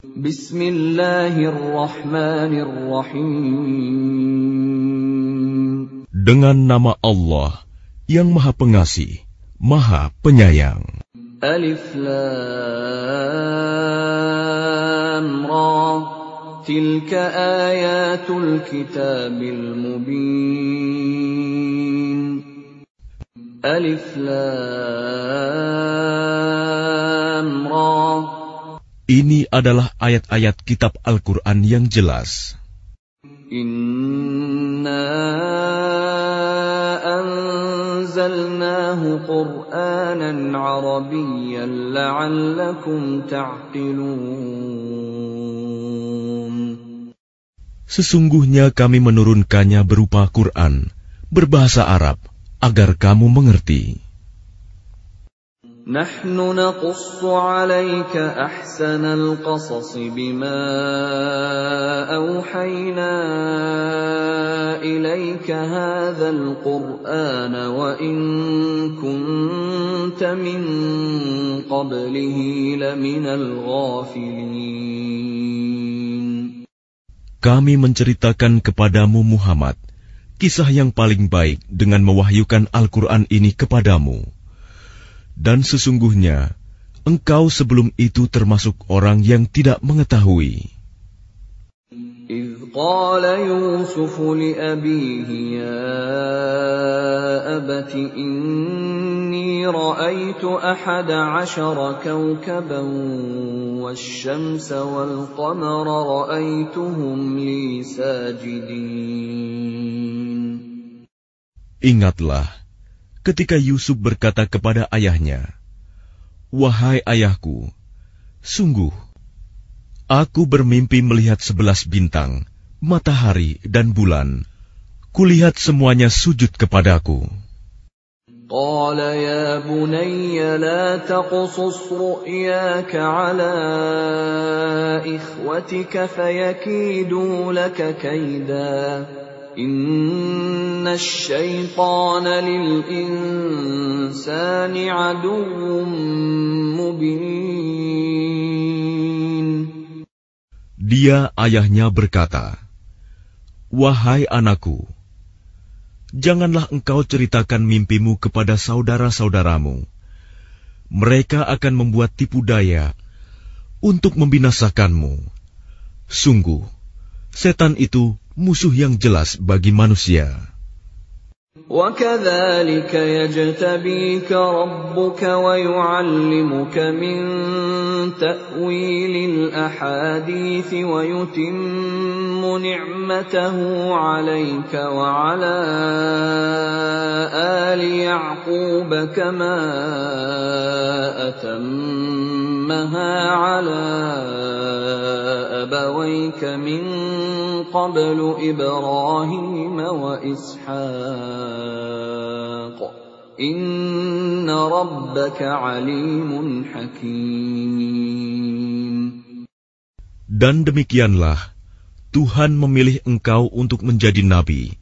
Bismillahirrahmanirrahim. Dengan nama Allah yang Maha Pengasih, Maha Penyayang. Alif Lam Ra. Tilka ayatul kitabil mubin. Alif Lam Ra. Ini adalah ayat-ayat kitab Al-Quran yang jelas. Inna anzalnahu Qur'anan Arabiyyan la'allakum ta'qilun. Sesungguhnya kami menurunkannya berupa Quran, berbahasa Arab, agar kamu mengerti. نحن نقص عليك أحسن القصص بما أوحينا إليك هذا القرآن وإن كنت من قبله لمن الغافلين Kami menceritakan kepadamu Muhammad kisah yang paling baik dengan mewahyukan Al-Quran ini kepadamu. Dan sesungguhnya, engkau sebelum itu termasuk orang yang tidak mengetahui. إذ قال يوسف لأبيه يا أبت إني رأيت أحد عشر كوكبا والشمس والقمر رأيتهم لي ساجدين Ingatlah, ketika Yusuf berkata kepada ayahnya, "Wahai ayahku, sungguh aku bermimpi melihat sebelas bintang, matahari, dan bulan. Kulihat semuanya sujud kepadaku." قال يا بني لا تقصص رؤياك على إخوتك فيكيدوا لك كيدا Lil. Dia ayahnya berkata, Wahai anakku, janganlah engkau ceritakan mimpimu kepada saudara-saudaramu. Mereka akan membuat tipu daya untuk membinasakanmu. Sungguh, setan itu musuh yang jelas bagi manusia." وكذلك يجتبيك ربك ويعلمك من تأويل الأحاديث ويتم نعمته عليك وعلى آل يعقوب كما أتمها على أبويك من قبل إبراهيم وإسحاق إن ربك عليم حكيم Dan demikianlah Tuhan memilih engkau untuk menjadi nabi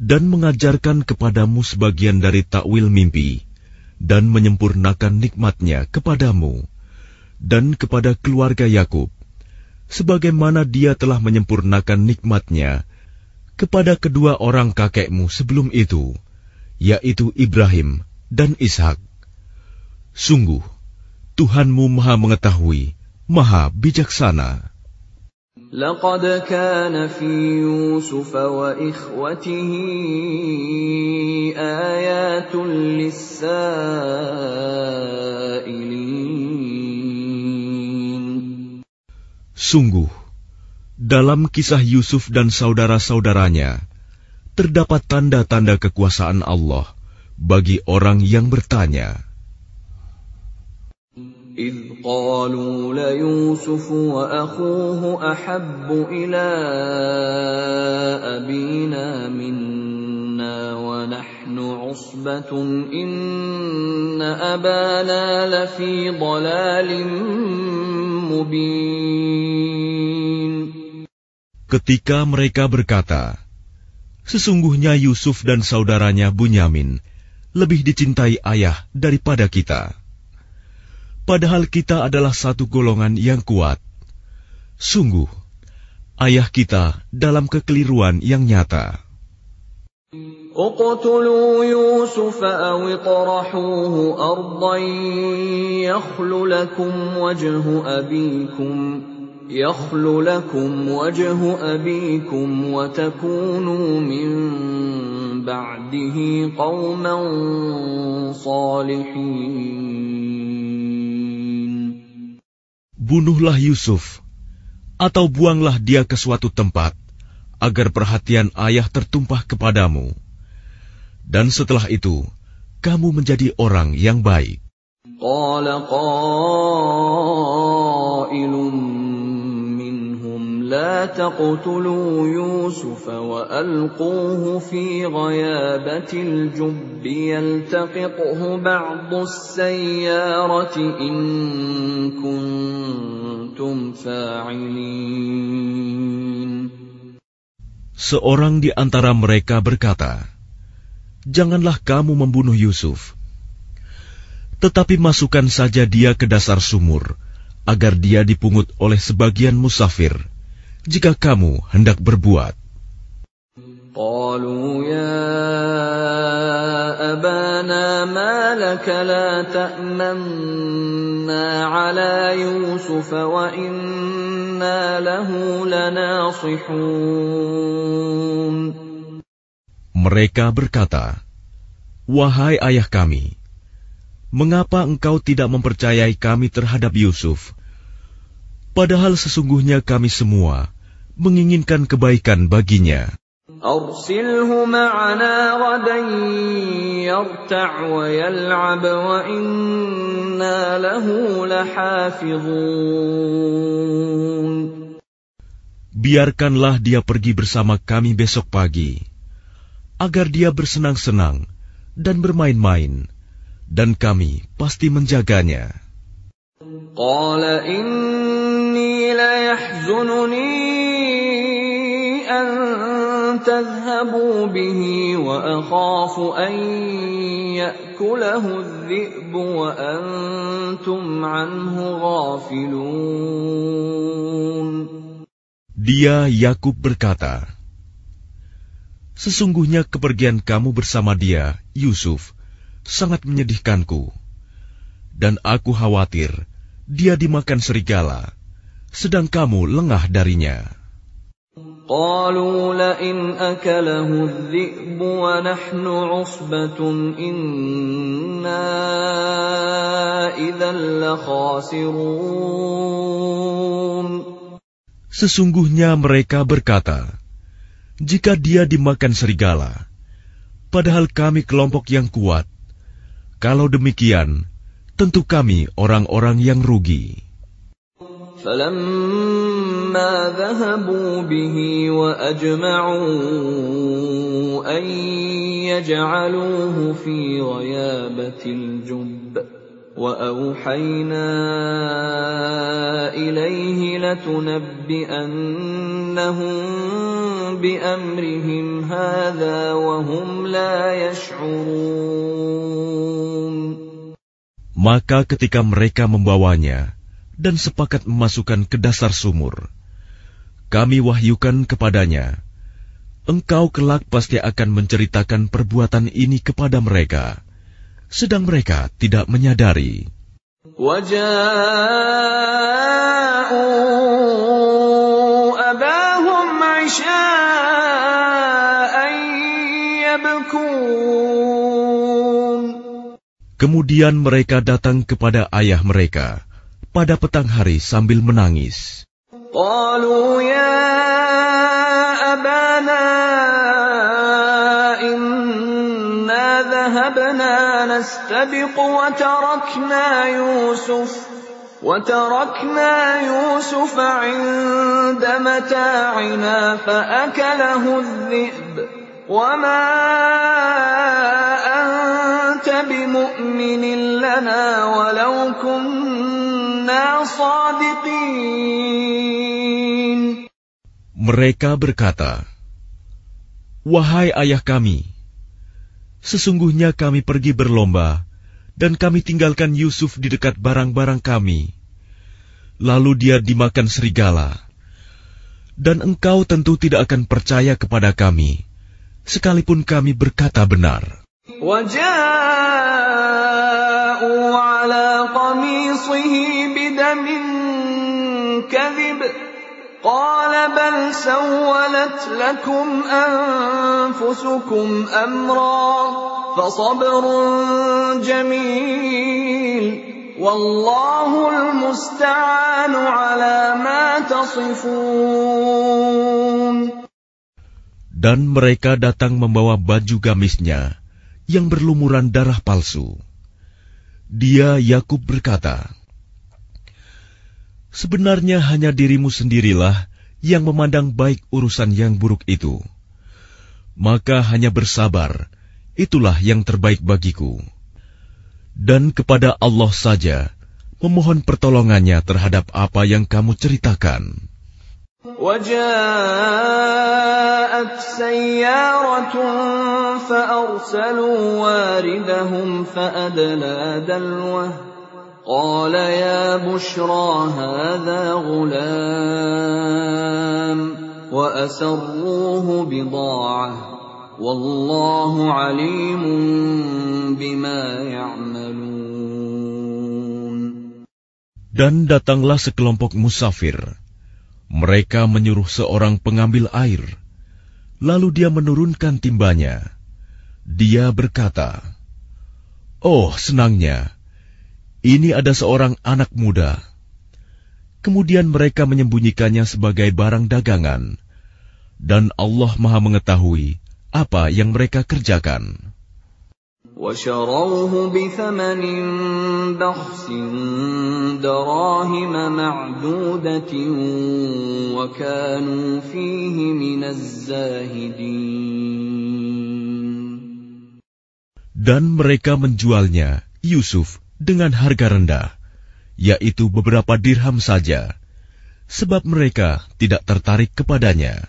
dan mengajarkan kepadamu sebagian dari takwil mimpi dan menyempurnakan nikmatnya kepadamu dan kepada keluarga Yakub sebagaimana dia telah menyempurnakan nikmatnya kepada kedua orang kakekmu sebelum itu, yaitu Ibrahim dan Ishak. Sungguh, Tuhanmu maha mengetahui, maha bijaksana. لقد كان في يوسف وإخوته آيات للسائلين Sungguh, dalam kisah Yusuf dan saudara-saudaranya, terdapat tanda-tanda kekuasaan Allah bagi orang yang bertanya. إذ قالوا ليوسف وأخوه أحب إلى أبينا منا ونحن عصبة إن أبانا لفي ضلال مبين Ketika mereka berkata, Sesungguhnya Yusuf dan saudaranya Bunyamin lebih dicintai ayah daripada kita. Padahal kita adalah satu golongan yang kuat. Sungguh, ayah kita dalam kekeliruan yang nyata. اقتلوا يوسف أو اطرحوه أرضا يخل لكم وجه أبيكم يخل لكم وجه أبيكم وتكونوا من بعده قوما صالحين. Bunuhlah Yusuf, atau buanglah dia ke suatu tempat, agar perhatian ayah tertumpah kepadamu. Dan setelah itu, kamu menjadi orang yang baik. Qala minhum la Yusuf wa fi jubbi. Seorang di antara mereka berkata, janganlah kamu membunuh Yusuf. Tetapi masukkan saja dia ke dasar sumur, agar dia dipungut oleh sebagian musafir, jika kamu hendak berbuat. قالوا يا أبانا ما لك لا تأمنا على يوسف وإنا له لناصحون mereka berkata, "Wahai ayah kami, mengapa engkau tidak mempercayai kami terhadap Yusuf? Padahal sesungguhnya kami semua menginginkan kebaikan baginya." Biarkanlah dia pergi bersama kami besok pagi agar dia bersenang-senang dan bermain-main, dan kami pasti menjaganya. Dia Yakub berkata, Sesungguhnya kepergian kamu bersama dia, Yusuf, sangat menyedihkanku. Dan aku khawatir dia dimakan serigala, sedang kamu lengah darinya. قالوا لئن أكله الذئب ونحن عصبة إنا إذا لخاسرون Sesungguhnya mereka berkata, jika dia dimakan serigala, padahal kami kelompok yang kuat. Kalau demikian, tentu kami orang-orang yang rugi. فلما ذهبوا به وأجمعوا أن يجعلوه في غيابة الجب وأوحينا إليه لتنبئنهم بأمرهم هذا وهم لا يشعرون. Maka ketika mereka membawanya dan sepakat memasukkan ke dasar sumur, kami wahyukan kepadanya, Engkau kelak pasti akan menceritakan perbuatan ini kepada mereka. Sedang mereka tidak menyadari. Kemudian mereka datang kepada ayah mereka pada petang hari sambil menangis. ذهبنا نستبق وتركنا يوسف وتركنا يوسف عند متاعنا فأكله الذئب وما أنت بمؤمن لنا ولو كنا Mereka berkata, Wahai ayah kami, Sesungguhnya kami pergi berlomba, dan kami tinggalkan Yusuf di dekat barang-barang kami. Lalu dia dimakan serigala. Dan engkau tentu tidak akan percaya kepada kami, sekalipun kami berkata benar. قال بل سولت لكم أنفسكم أمرا فصبر جميل والله المستعان على ما تصفون. Dan mereka datang membawa baju gamisnya. Yang berlumuran darah palsu. Dia Yakub berkata, Sebenarnya hanya dirimu sendirilah yang memandang baik urusan yang buruk itu. Maka hanya bersabar, itulah yang terbaik bagiku. Dan kepada Allah saja memohon pertolongannya terhadap apa yang kamu ceritakan. وجاءت سيارة فأرسلوا واردهم فأدلى دلوه قال يا بشرى هذا غلام وأسروه بضاعة والله عليم بما يعملون Dan datanglah sekelompok musafir. Mereka menyuruh seorang pengambil air. Lalu dia menurunkan timbanya. Dia berkata, Oh senangnya, ini ada seorang anak muda. Kemudian mereka menyembunyikannya sebagai barang dagangan, dan Allah Maha Mengetahui apa yang mereka kerjakan. وشروه بثمن بخس دراهم معدودة وكانوا فيه من الزاهدين Dan mereka menjualnya, Yusuf, dengan harga rendah, yaitu beberapa dirham saja, sebab mereka tidak tertarik kepadanya.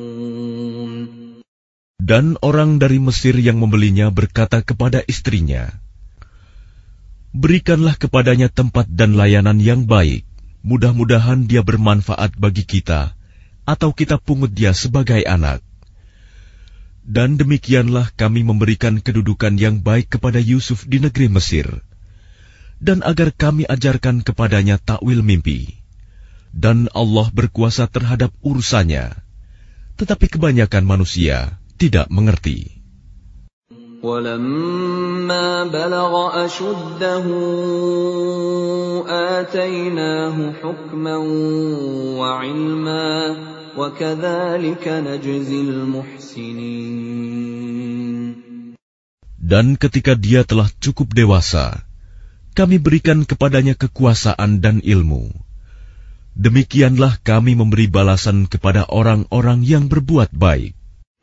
Dan orang dari Mesir yang membelinya berkata kepada istrinya, Berikanlah kepadanya tempat dan layanan yang baik. Mudah-mudahan dia bermanfaat bagi kita, atau kita pungut dia sebagai anak. Dan demikianlah kami memberikan kedudukan yang baik kepada Yusuf di negeri Mesir, dan agar kami ajarkan kepadanya takwil mimpi. Dan Allah berkuasa terhadap urusannya, tetapi kebanyakan manusia tidak mengerti. ولما بلغ أشده آتيناه حكما وعلما وكذلك نجزي المحسنين Dan ketika dia telah cukup dewasa, kami berikan kepadanya kekuasaan dan ilmu. Demikianlah kami memberi balasan kepada orang-orang yang berbuat baik.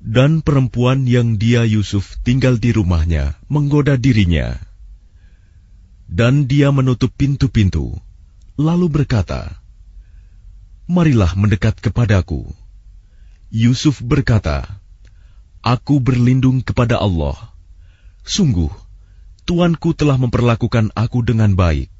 Dan perempuan yang dia Yusuf tinggal di rumahnya menggoda dirinya. Dan dia menutup pintu-pintu, lalu berkata, Marilah mendekat kepadaku. Yusuf berkata, Aku berlindung kepada Allah. Sungguh, Tuanku telah memperlakukan aku dengan baik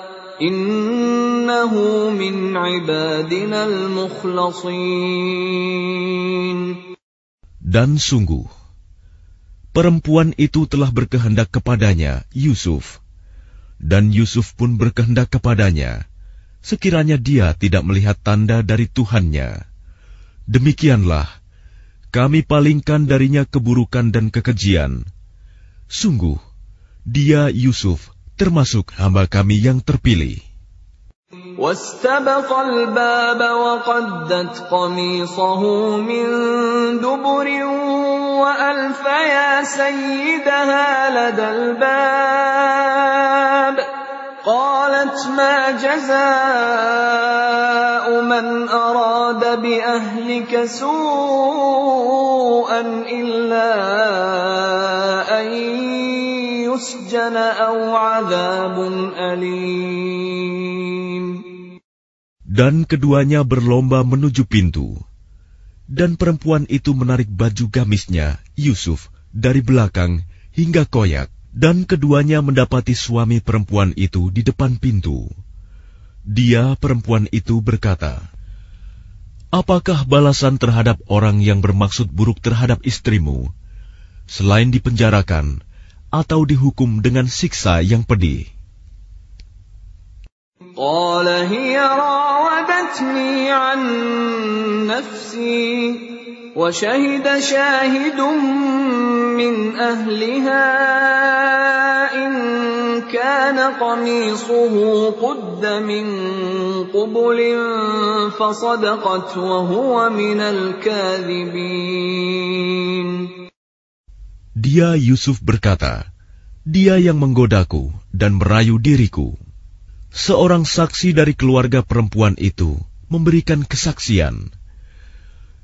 innahu min ibadinal mukhlasin dan sungguh perempuan itu telah berkehendak kepadanya Yusuf. Dan Yusuf pun berkehendak kepadanya sekiranya dia tidak melihat tanda dari Tuhannya. Demikianlah kami palingkan darinya keburukan dan kekejian. Sungguh dia Yusuf termasuk hamba kami yang terpilih. واستبق الباب وقدت قميصه من دبر وألف يا سيدها لدى الباب قالت ما جزاء من أراد بأهلك سوءا إلا أن يسجن أو عذاب أليم Dan keduanya berlomba menuju pintu. Dan perempuan itu menarik baju gamisnya, Yusuf, dari belakang hingga koyak. Dan keduanya mendapati suami perempuan itu di depan pintu. Dia, perempuan itu, berkata, Apakah balasan terhadap orang yang bermaksud buruk terhadap istrimu, selain dipenjarakan atau dihukum dengan siksa yang pedih? قال هي راودتني عن نفسي وشهد شاهد من أهلها إن كان قميصه قد من قبل فصدقت وهو من الكاذبين dia Yusuf berkata, Dia yang menggodaku dan merayu diriku. Seorang saksi dari keluarga perempuan itu memberikan kesaksian.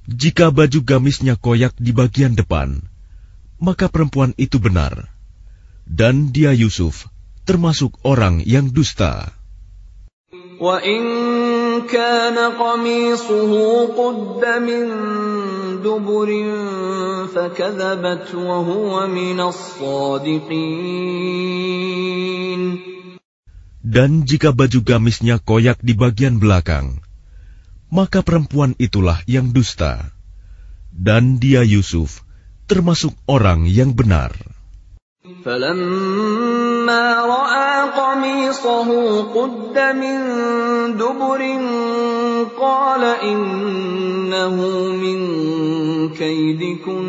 Jika baju gamisnya koyak di bagian depan, maka perempuan itu benar. Dan dia Yusuf termasuk orang yang dusta. Wa كان قميصه قد من دبر فكذبت وهو من الصادقين Dan jika baju gamisnya koyak di bagian belakang, maka perempuan itulah yang dusta. Dan dia Yusuf termasuk orang yang benar. فلما رأى قميصه قد من دبر قال إنه من كيدكن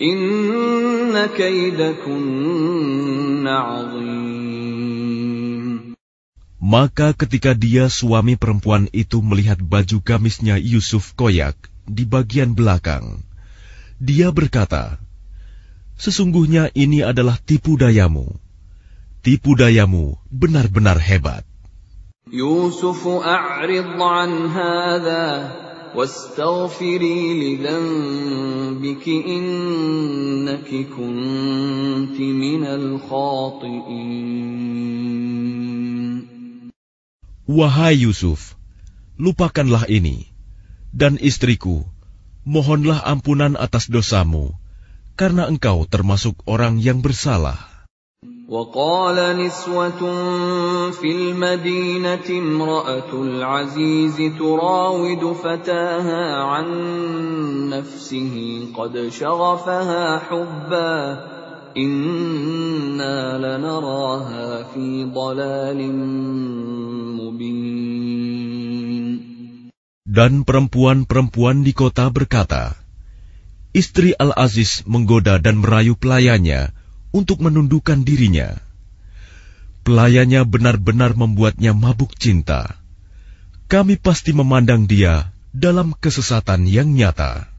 إن كيدكن عظيم Maka ketika dia suami perempuan itu melihat baju gamisnya Yusuf koyak di bagian belakang, dia berkata, Sesungguhnya ini adalah tipu dayamu. Tipu dayamu benar-benar hebat. يوسف أعرض عن هذا واستغفري لذنبك إنك كنت من الخاطئين Wahai Yusuf, lupakanlah ini, dan istriku, mohonlah ampunan atas dosamu, karena engkau termasuk orang yang bersalah. وقال نسوة في المدينة امرأة العزيز تراود فتاها عن نفسه قد شغفها حبا إنا لنراها في ضلال مبين Dan perempuan-perempuan di kota berkata, Istri Al-Aziz menggoda dan merayu pelayannya untuk menundukkan dirinya. Pelayannya benar-benar membuatnya mabuk cinta. Kami pasti memandang dia dalam kesesatan yang nyata.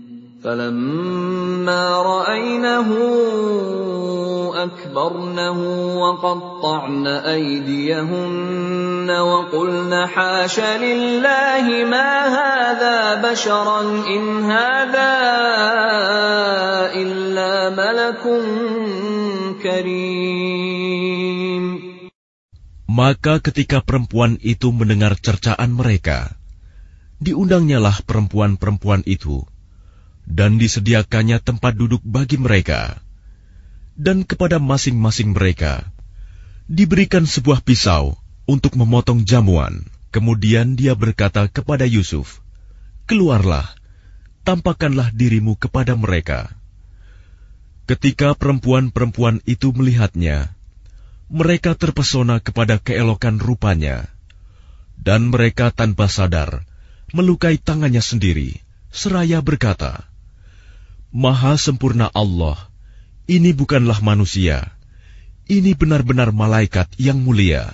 فلما رأينه أكبرنه وقطعن أيديهن وقلن حاش لله ما هذا بشرا إن هذا إلا ملك كريم Maka ketika perempuan itu mendengar cercaan mereka, diundangnyalah perempuan-perempuan itu dan disediakannya tempat duduk bagi mereka, dan kepada masing-masing mereka diberikan sebuah pisau untuk memotong jamuan. Kemudian dia berkata kepada Yusuf, "Keluarlah, tampakkanlah dirimu kepada mereka." Ketika perempuan-perempuan itu melihatnya, mereka terpesona kepada keelokan rupanya, dan mereka tanpa sadar melukai tangannya sendiri, seraya berkata, Maha sempurna Allah, ini bukanlah manusia, ini benar-benar malaikat yang mulia.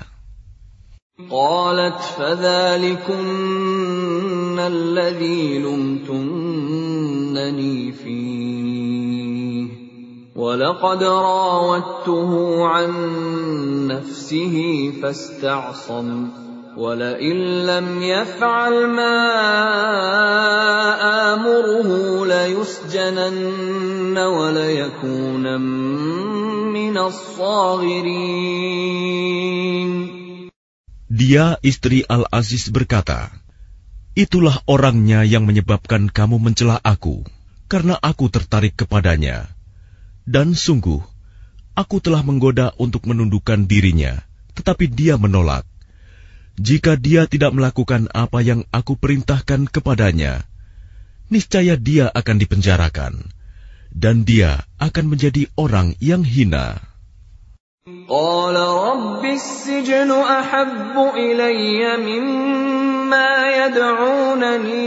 قالت فذلكن الذي لمتنني فيه ولقد راودته عن نفسه فاستعصم ولئن لم يفعل ما آمره ليسجنن وليكون من الصاغرين Dia istri Al-Aziz berkata, Itulah orangnya yang menyebabkan kamu mencela aku, karena aku tertarik kepadanya. Dan sungguh, aku telah menggoda untuk menundukkan dirinya, tetapi dia menolak. Jika dia tidak melakukan apa yang aku perintahkan kepadanya, niscaya dia akan dipenjarakan, dan dia akan menjadi orang yang hina. قال رب السجن أحب إلي مما يدعونني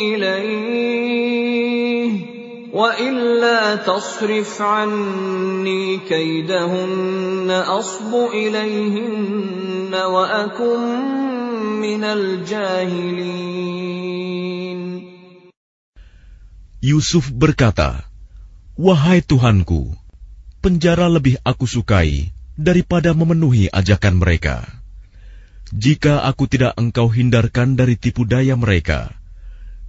إليه وإلا تصرف عني كيدهن أصب إليهن وأكن من الجاهلين Yusuf berkata, Wahai Tuhanku, penjara lebih aku sukai daripada memenuhi ajakan mereka. Jika aku tidak engkau hindarkan dari tipu daya mereka,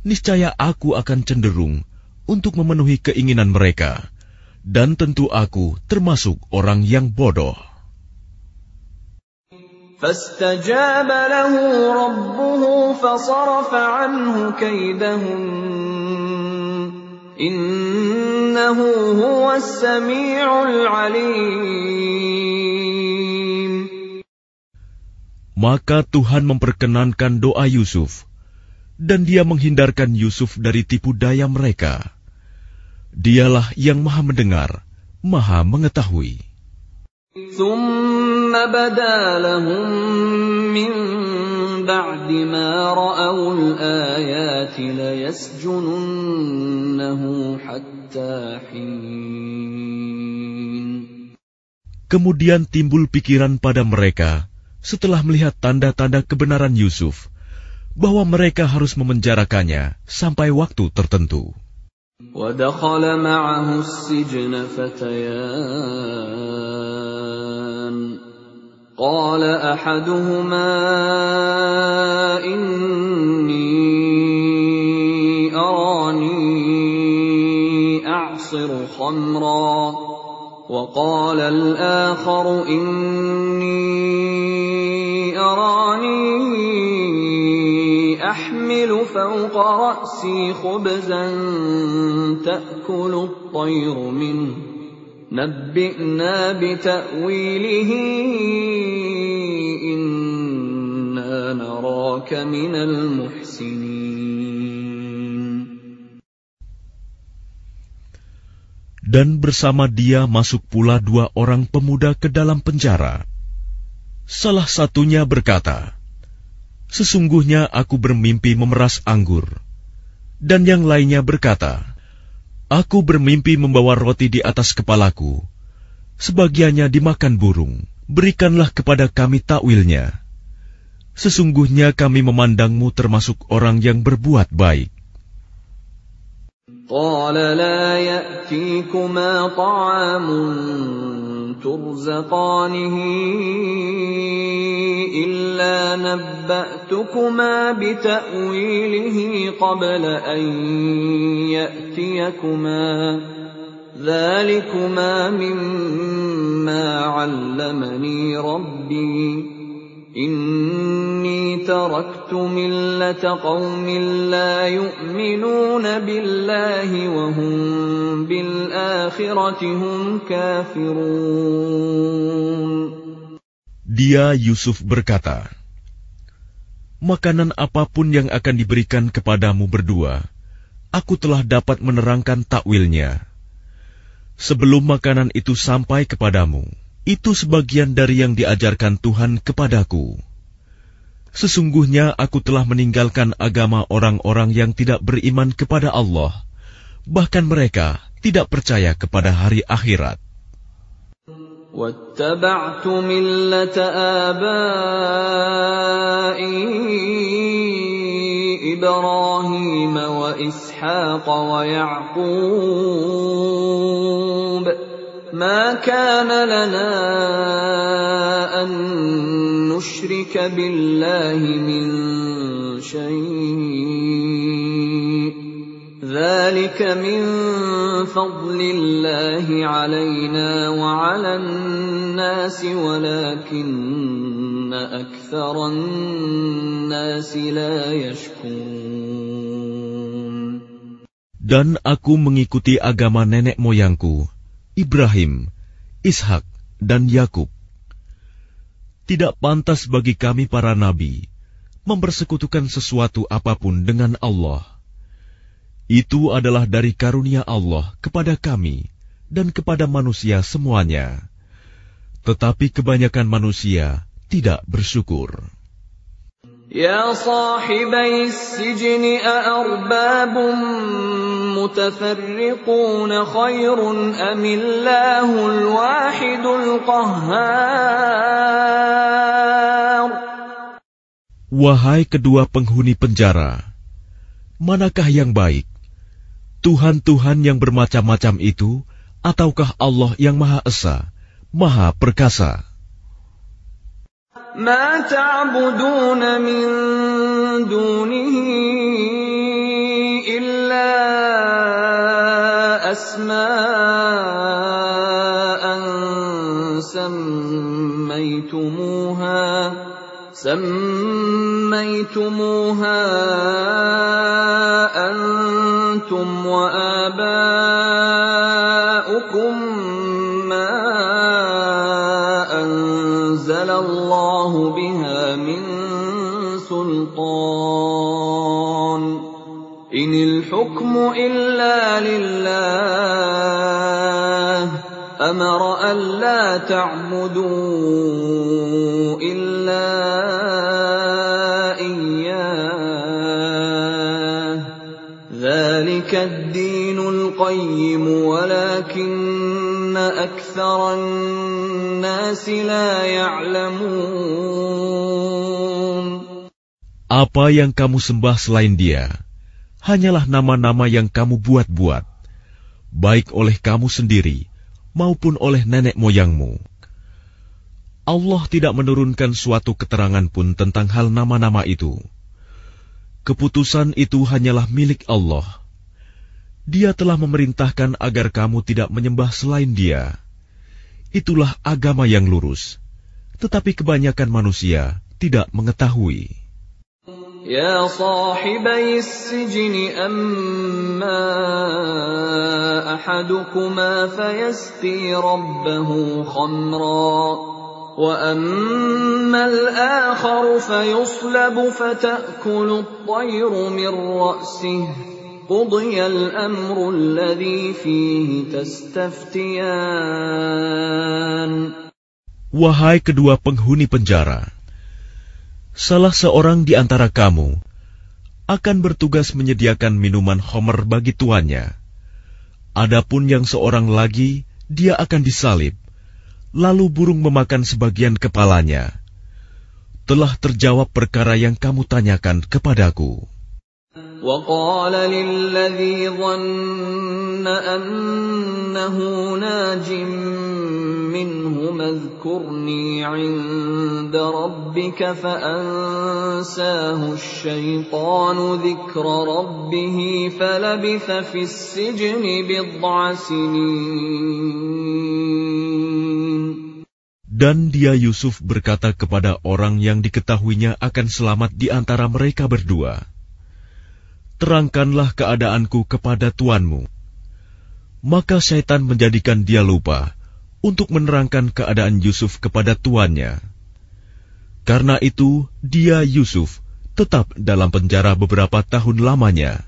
niscaya aku akan cenderung untuk memenuhi keinginan mereka, dan tentu aku termasuk orang yang bodoh. فاستجاب له ربه فصرف عنه كيدهن إنه هو السميع العليم Maka Tuhan memperkenankan doa Yusuf, dan dia menghindarkan Yusuf dari tipu daya mereka. Dialah yang maha mendengar, maha mengetahui. ثم بدا لهم من بعد ما رأوا الآيات ليسجننه حتى حين Kemudian timbul pikiran pada mereka setelah melihat tanda-tanda kebenaran Yusuf bahwa mereka harus memenjarakannya sampai waktu tertentu. ودخل معه السجن فتيان. قال أحدهما إني أراني أعصر خمرا. وقال الآخر إني احمل فوق راسي خبزا تاكل الطير منه نبئنا بتاويله انا نراك من المحسنين Dan bersama dia masuk pula dua orang pemuda ke dalam penjara. Salah satunya berkata, Sesungguhnya aku bermimpi memeras anggur. Dan yang lainnya berkata, Aku bermimpi membawa roti di atas kepalaku. Sebagiannya dimakan burung. Berikanlah kepada kami takwilnya. Sesungguhnya kami memandangmu termasuk orang yang berbuat baik. قال لا يأتيكما طعام ترزقانه إلا نبأتكما بتأويله قبل أن يأتيكما ذلكما مما علمني ربي إني تركت ملة قوم لا يؤمنون بالله وهم بالآخرة هم كافرون Dia Yusuf berkata, Makanan apapun yang akan diberikan kepadamu berdua, aku telah dapat menerangkan takwilnya. Sebelum makanan itu sampai kepadamu, itu sebagian dari yang diajarkan Tuhan kepadaku. Sesungguhnya aku telah meninggalkan agama orang-orang yang tidak beriman kepada Allah, bahkan mereka tidak percaya kepada hari akhirat. واتبعت ملة آبائي إبراهيم وإسحاق ويعقوب ما كان لنا أن نشرك بالله من شيء. ذلك من فضل الله علينا وعلى الناس ولكن أكثر الناس لا يشكرون. Dan aku mengikuti agama nenek moyangku, Ibrahim, Ishak, dan Yakub. Tidak pantas bagi kami para nabi mempersekutukan sesuatu apa pun dengan Allah. Itu adalah dari karunia Allah kepada kami dan kepada manusia semuanya. Tetapi kebanyakan manusia tidak bersyukur. يا صاحبي السجن أأرباب متفرقون خير أم الله الواحد القهار Wahai kedua penghuni penjara, manakah yang baik? Tuhan-Tuhan yang bermacam-macam itu, ataukah Allah yang Maha Esa, Maha Perkasa? ما تعبدون من دونه إلا أسماء سميتموها سميتموها أنتم وآباؤكم. الحكم إلا لله. أمر ألا تعبدوا إلا إياه. ذلك الدين القيم ولكن أكثر الناس لا يعلمون. Apa yang kamu sembah selain Dia? Hanyalah nama-nama yang kamu buat-buat, baik oleh kamu sendiri maupun oleh nenek moyangmu. Allah tidak menurunkan suatu keterangan pun tentang hal nama-nama itu. Keputusan itu hanyalah milik Allah. Dia telah memerintahkan agar kamu tidak menyembah selain Dia. Itulah agama yang lurus, tetapi kebanyakan manusia tidak mengetahui. يا صاحبي السجن أما أحدكما فيسقي ربه خمرا وأما الآخر فيصلب فتأكل الطير من رأسه. قضي الأمر الذي فيه تستفتيان. Wahai kedua penghuni penjara, salah seorang di antara kamu akan bertugas menyediakan minuman homer bagi tuannya. Adapun yang seorang lagi, dia akan disalib, lalu burung memakan sebagian kepalanya. Telah terjawab perkara yang kamu tanyakan kepadaku. وقال للذي ظن أنه ناج منهما اذكرني عند ربك فأنساه الشيطان ذكر ربه فلبث في السجن بضع سنين Dan dia Yusuf berkata kepada orang yang diketahuinya akan selamat di antara mereka berdua, terangkanlah keadaanku kepada tuanmu. Maka syaitan menjadikan dia lupa untuk menerangkan keadaan Yusuf kepada tuannya. Karena itu, dia Yusuf tetap dalam penjara beberapa tahun lamanya.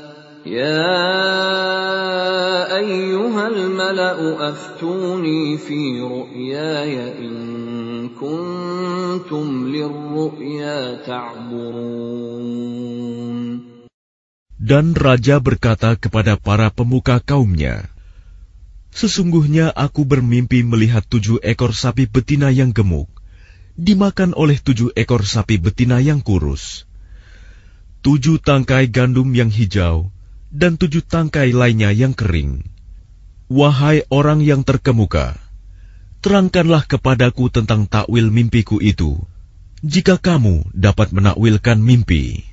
يا أيها الملأ أفتوني في رؤياي إن كنتم للرؤيا تعبرون Dan raja berkata kepada para pemuka kaumnya, Sesungguhnya aku bermimpi melihat tujuh ekor sapi betina yang gemuk, dimakan oleh tujuh ekor sapi betina yang kurus. Tujuh tangkai gandum yang hijau, dan tujuh tangkai lainnya yang kering. Wahai orang yang terkemuka, terangkanlah kepadaku tentang takwil mimpiku itu, jika kamu dapat menakwilkan mimpi.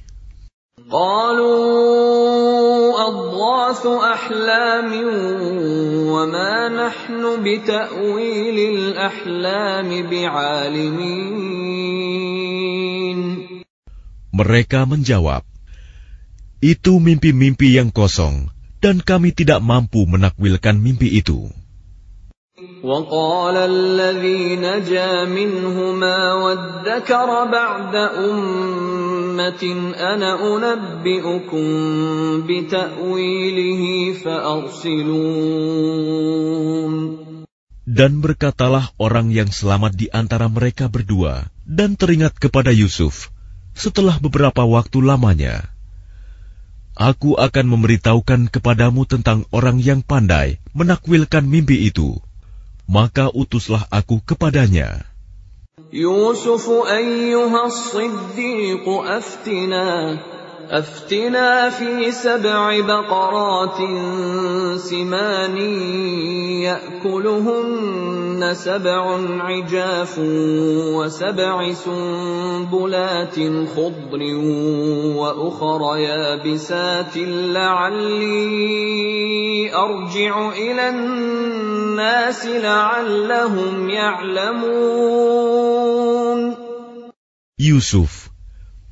Mereka menjawab, Itu mimpi-mimpi yang kosong, dan kami tidak mampu menakwilkan mimpi itu. وقال الذي نجا منهما وادكر بعد أمة أنا أنبئكم بتأويله فأرسلون Dan berkatalah orang yang selamat di antara mereka berdua, dan teringat kepada Yusuf, setelah beberapa waktu lamanya. Aku akan memberitahukan kepadamu tentang orang yang pandai menakwilkan mimpi itu. Maka utuslah aku kepadanya. Ayyuhas أفتنا في سبع بقرات سمان يأكلهن سبع عجاف وسبع سنبلات خضر وأخر يابسات لعلي أرجع إلى الناس لعلهم يعلمون. Yusuf,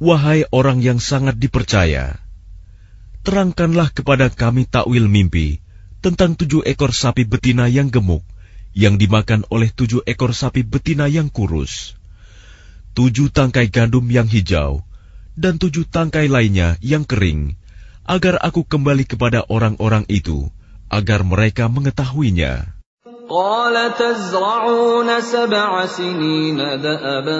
wahai orang yang sangat dipercaya, terangkanlah kepada kami takwil mimpi tentang tujuh ekor sapi betina yang gemuk yang dimakan oleh tujuh ekor sapi betina yang kurus, tujuh tangkai gandum yang hijau, dan tujuh tangkai lainnya yang kering, agar aku kembali kepada orang-orang itu, agar mereka mengetahuinya. قال تزرعون سبع سنين دأبا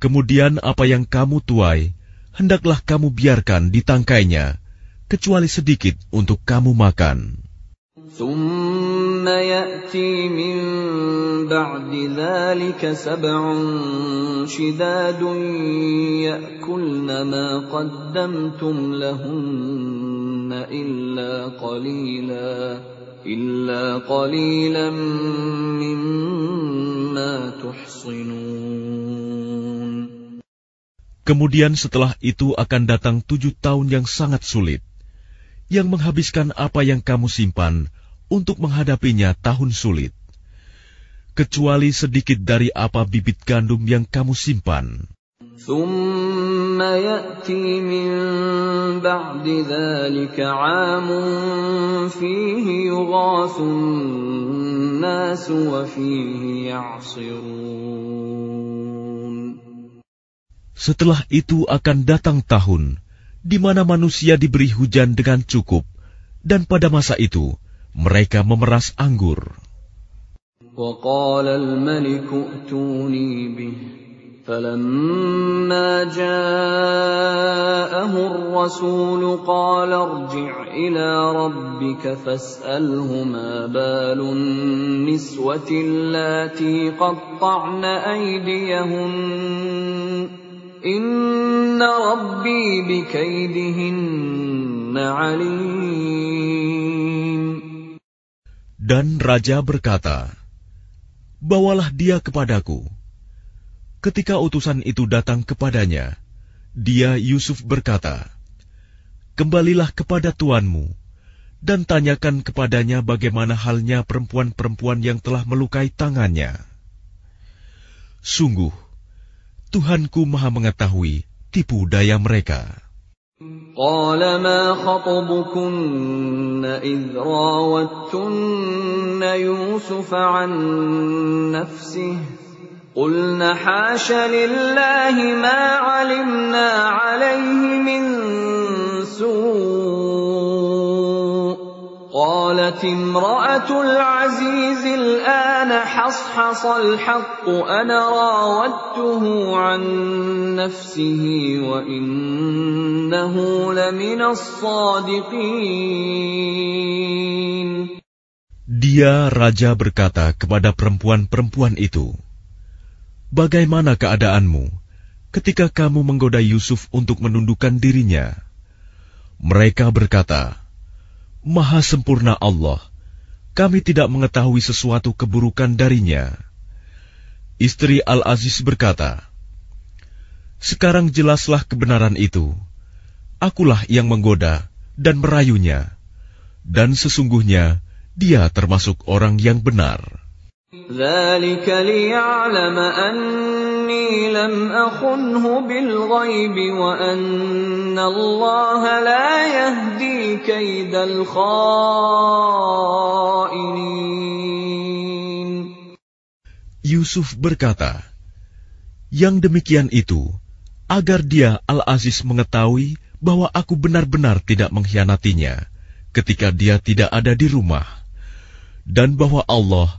Kemudian apa yang kamu tuai, hendaklah kamu biarkan di tangkainya, kecuali sedikit untuk kamu makan. ثم يأتي من بعد ذلك سبع شداد يأكلن ما قدمتم لهن إلا قليلا إلا قليلا مما تحصنون Kemudian setelah itu akan datang tujuh tahun yang sangat sulit, yang menghabiskan apa yang kamu simpan untuk menghadapinya tahun sulit, kecuali sedikit dari apa bibit gandum yang kamu simpan. Setelah itu akan datang tahun di mana manusia diberi hujan dengan cukup, dan pada masa itu mereka memeras anggur. وقال الملك ائتوني به فلما جاءه الرسول قال ارجع إلى ربك فاسأله ما بال النسوة اللاتي قطعن أيديهن Inna Rabbi bikaidihinna alim. Dan Raja berkata, Bawalah dia kepadaku. Ketika utusan itu datang kepadanya, dia Yusuf berkata, Kembalilah kepada tuanmu, dan tanyakan kepadanya bagaimana halnya perempuan-perempuan yang telah melukai tangannya. Sungguh, Tuhanku maha mengetahui tipu daya mereka. قال ما خطبكن إذ راوتن يوسف عن نفسه قلن حاش لله ما علمنا عليه من سوء قالت امرأة العزيز الآن حصحص الحق أنا راودته عن نفسه وإنه لمن الصادقين Dia raja berkata kepada perempuan-perempuan itu, Bagaimana keadaanmu ketika kamu menggoda Yusuf untuk menundukkan dirinya? Mereka berkata, Maha sempurna Allah, kami tidak mengetahui sesuatu keburukan darinya. Istri Al-Aziz berkata, Sekarang jelaslah kebenaran itu. Akulah yang menggoda dan merayunya. Dan sesungguhnya dia termasuk orang yang benar. ذلك ليعلم أني لم أخنه بالغيب وأن الله لا يهدي كيد الخائنين Yusuf berkata, Yang demikian itu, agar dia Al-Aziz mengetahui bahwa aku benar-benar tidak mengkhianatinya ketika dia tidak ada di rumah, dan bahwa Allah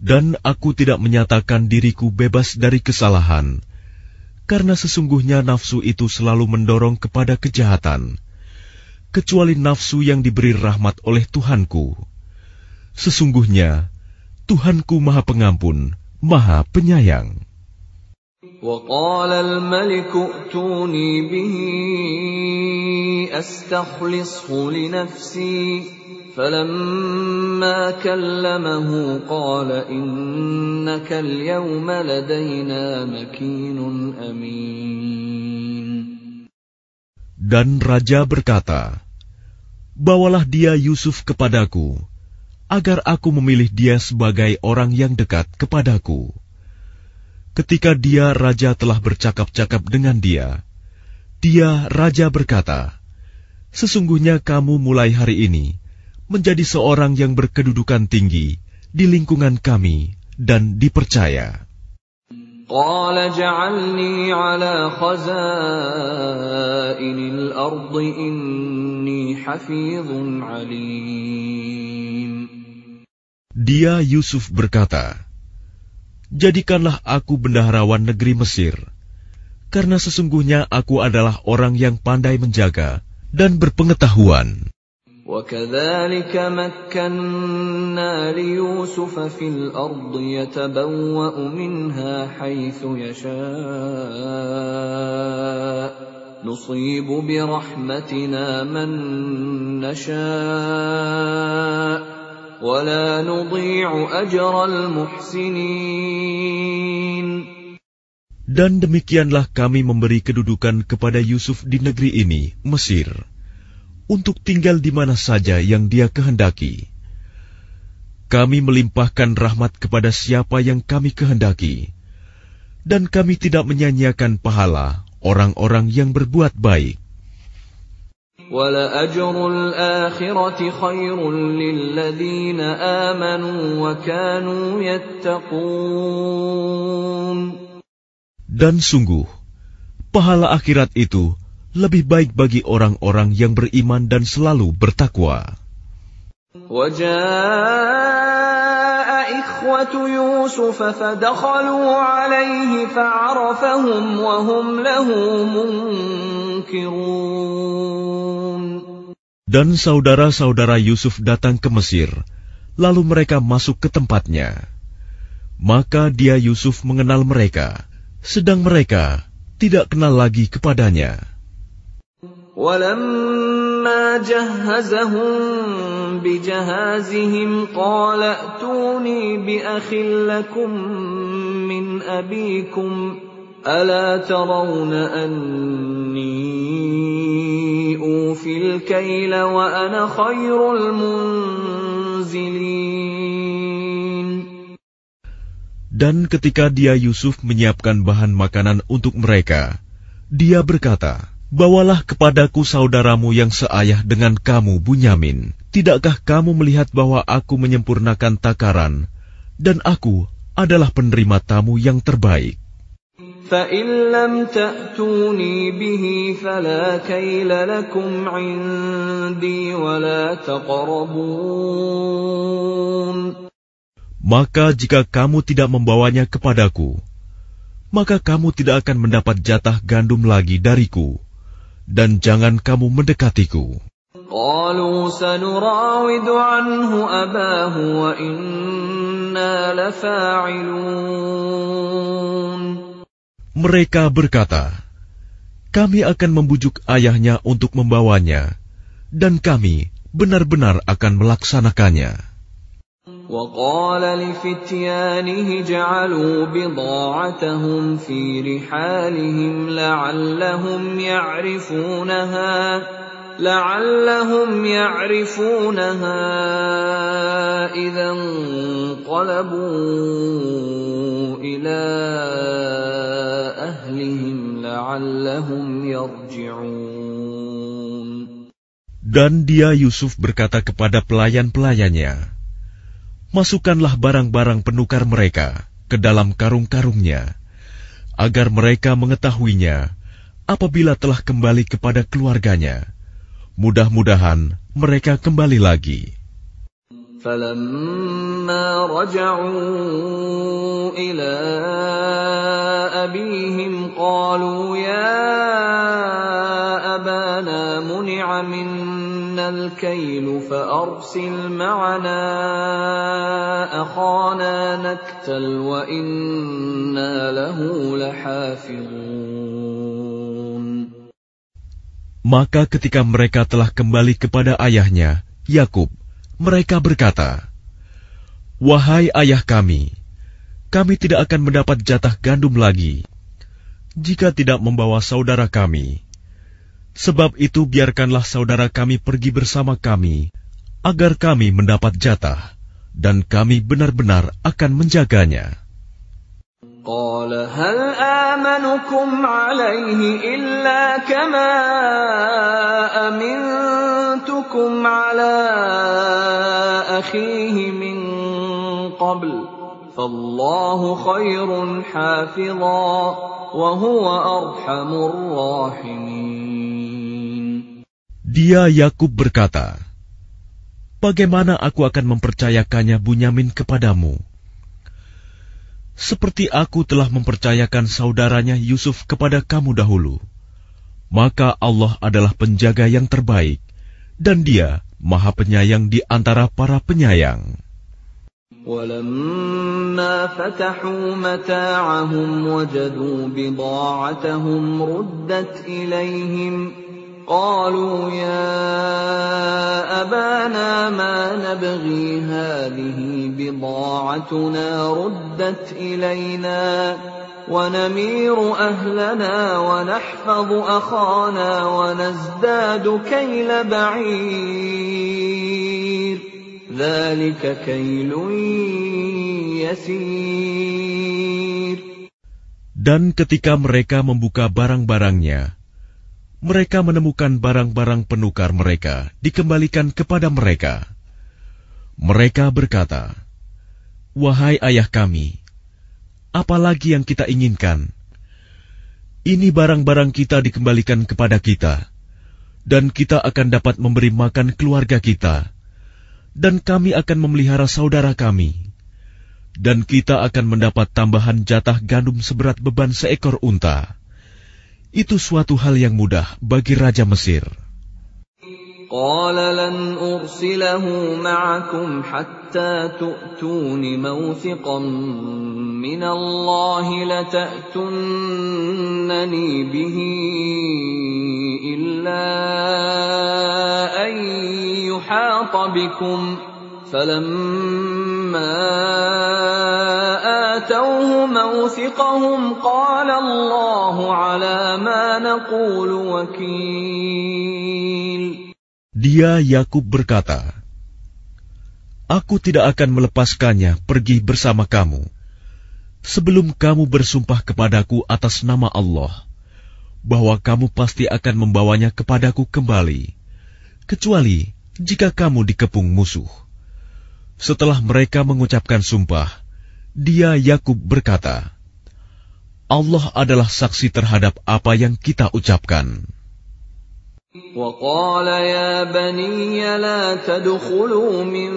Dan aku tidak menyatakan diriku bebas dari kesalahan, karena sesungguhnya nafsu itu selalu mendorong kepada kejahatan, kecuali nafsu yang diberi rahmat oleh Tuhanku. Sesungguhnya Tuhanku Maha Pengampun, Maha Penyayang. وقال الملك ائتوني به استخلصه لنفسي فلما كلمه قال انك اليوم لدينا مكين امين Dan raja berkata, Bawalah dia Yusuf kepadaku, agar aku memilih dia sebagai orang yang dekat kepadaku. Ketika dia raja telah bercakap-cakap dengan dia, dia raja berkata, Sesungguhnya kamu mulai hari ini menjadi seorang yang berkedudukan tinggi di lingkungan kami dan dipercaya. قال اجعلني على خزائن الأرض إني حفيظ عليم Dia Yusuf berkata, Jadikanlah aku bendaharawan negeri Mesir, karena sesungguhnya aku adalah orang yang pandai menjaga dan berpengetahuan. وكذلك مكنا ليوسف في الأرض يتبوأ منها حيث يشاء. نصيب برحمتنا من نشاء. ولا نضيع أجر المحسنين. Dan demikianlah kami memberi kedudukan kepada Yusuf di negeri ini, Mesir. Untuk tinggal di mana saja yang Dia kehendaki. Kami melimpahkan rahmat kepada siapa yang kami kehendaki, dan kami tidak menyanyiakan pahala orang-orang yang berbuat baik. Dan sungguh, pahala akhirat itu lebih baik bagi orang-orang yang beriman dan selalu bertakwa. Dan saudara-saudara Yusuf datang ke Mesir, lalu mereka masuk ke tempatnya. Maka dia Yusuf mengenal mereka, sedang mereka tidak kenal lagi kepadanya. ولما جهزهم بجهازهم قال ائتوني باخ لكم من ابيكم الا ترون اني اوفي الكيل وانا خير المنزلين Dan ketika dia Yusuf menyiapkan bahan makanan untuk mereka, dia berkata, Bawalah kepadaku saudaramu yang seayah dengan kamu, Bunyamin. Tidakkah kamu melihat bahwa aku menyempurnakan takaran, dan aku adalah penerima tamu yang terbaik? Maka jika kamu tidak membawanya kepadaku, maka kamu tidak akan mendapat jatah gandum lagi dariku dan jangan kamu mendekatiku. Mereka berkata, kami akan membujuk ayahnya untuk membawanya, dan kami benar-benar akan melaksanakannya. وقال لفتيانه جعلوا بضاعتهم في رحالهم لعلهم يعرفونها لعلهم يعرفونها إذا انقلبوا إلى أهلهم لعلهم يرجعون Dan dia Yusuf berkata kepada pelayan-pelayannya, masukkanlah barang-barang penukar mereka ke dalam karung-karungnya, agar mereka mengetahuinya apabila telah kembali kepada keluarganya. Mudah-mudahan mereka kembali lagi. فلما رجعوا إلى أبيهم قالوا يا أبانا منع منا الكيل فأرسل معنا أخانا نكتل وإنا له لحافظون Maka ketika mereka telah kembali kepada ayahnya, Yakub, mereka berkata, Wahai ayah kami, kami tidak akan mendapat jatah gandum lagi jika tidak membawa saudara kami. Sebab itu biarkanlah saudara kami pergi bersama kami, agar kami mendapat jatah, dan kami benar-benar akan menjaganya. قال هل آمنكم عليه إلا كما أمنتكم يحملكم على أخيه من قبل فالله خير حافظا وهو أرحم الراحمين Dia Yakub berkata, Bagaimana aku akan mempercayakannya Bunyamin kepadamu? Seperti aku telah mempercayakan saudaranya Yusuf kepada kamu dahulu maka Allah adalah penjaga yang terbaik, dan Dia Maha Penyayang di antara para penyayang. ولما فتحوا متاعهم وجدوا بضاعتهم ردت إليهم قالوا يا أبانا ما نبغي هذه بضاعتنا ردت إلينا ونمير أهلنا ونحفظ أخانا ونزداد كيل بعير. ذلك كيل يسير. Dan ketika mereka membuka barang-barangnya, mereka menemukan barang-barang penukar mereka dikembalikan kepada mereka. Mereka berkata, "Wahai ayah kami, apalagi yang kita inginkan? Ini barang-barang kita dikembalikan kepada kita, dan kita akan dapat memberi makan keluarga kita, dan kami akan memelihara saudara kami, dan kita akan mendapat tambahan jatah gandum seberat beban seekor unta Itu suatu hal yang mudah bagi Raja Mesir. قال لن أرسله معكم حتى تؤتون موثقا من الله لتأتونني به إلا أن يحاط بكم فلما آتوه موثقهم قال الله على ما نقول وكيل Dia Yakub berkata, Aku tidak akan melepaskannya pergi bersama kamu sebelum kamu bersumpah kepadaku atas nama Allah bahwa kamu pasti akan membawanya kepadaku kembali, kecuali jika kamu dikepung musuh. Setelah mereka mengucapkan sumpah, dia Yakub berkata, Allah adalah saksi terhadap apa yang kita ucapkan. وقال يا بني لا تدخلوا من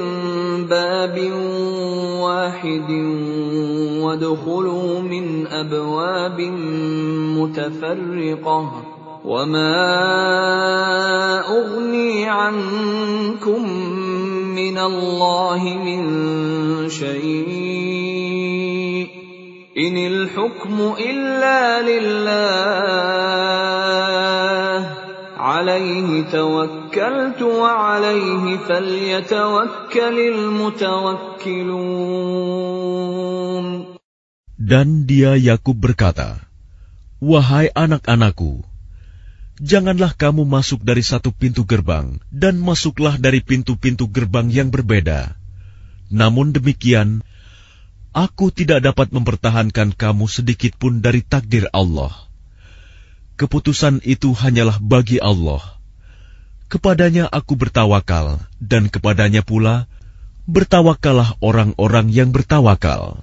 باب واحد وادخلوا من ابواب متفرقه وما اغني عنكم من الله من شيء ان الحكم الا لله عليه توكلت وعليه فليتوكل المتوكلون Dan dia Yakub berkata, Wahai anak-anakku, janganlah kamu masuk dari satu pintu gerbang dan masuklah dari pintu-pintu gerbang yang berbeda. Namun demikian, aku tidak dapat mempertahankan kamu sedikit pun dari takdir Allah keputusan itu hanyalah bagi Allah. Kepadanya aku bertawakal, dan kepadanya pula bertawakallah orang-orang yang bertawakal.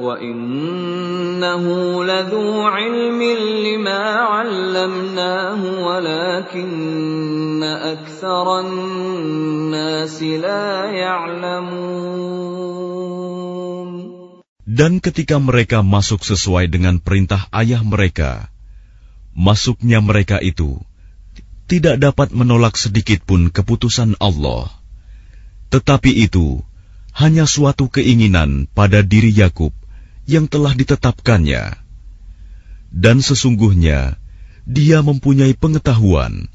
وانه لذو علم لما علمناه ولكن اكثر الناس لا يعلمون Dan ketika mereka masuk sesuai dengan perintah ayah mereka, masuknya mereka itu tidak dapat menolak sedikit pun keputusan Allah. Tetapi itu hanya suatu keinginan pada diri Yakub yang telah ditetapkannya. Dan sesungguhnya dia mempunyai pengetahuan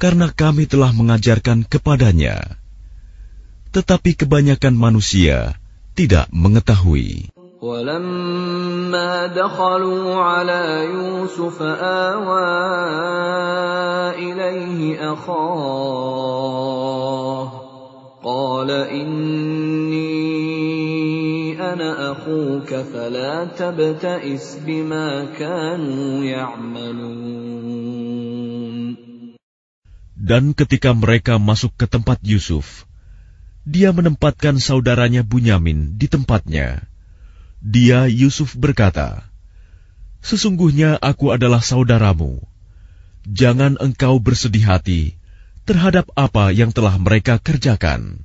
karena kami telah mengajarkan kepadanya. Tetapi kebanyakan manusia tidak mengetahui. ولما دخلوا على يوسف آوى إليه أخاه قال إني أنا أخوك فلا تبتئس بما كانوا يعملون Dan ketika mereka masuk ke tempat Yusuf, dia menempatkan saudaranya Bunyamin di tempatnya. Dia Yusuf berkata, Sesungguhnya aku adalah saudaramu. Jangan engkau bersedih hati terhadap apa yang telah mereka kerjakan.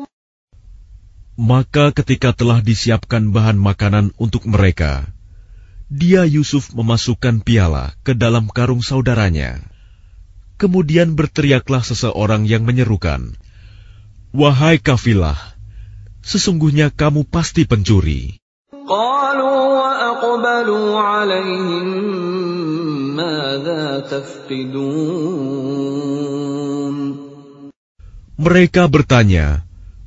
Maka ketika telah disiapkan bahan makanan untuk mereka, dia Yusuf memasukkan piala ke dalam karung saudaranya. Kemudian berteriaklah seseorang yang menyerukan, Wahai kafilah, sesungguhnya kamu pasti pencuri. Mereka bertanya,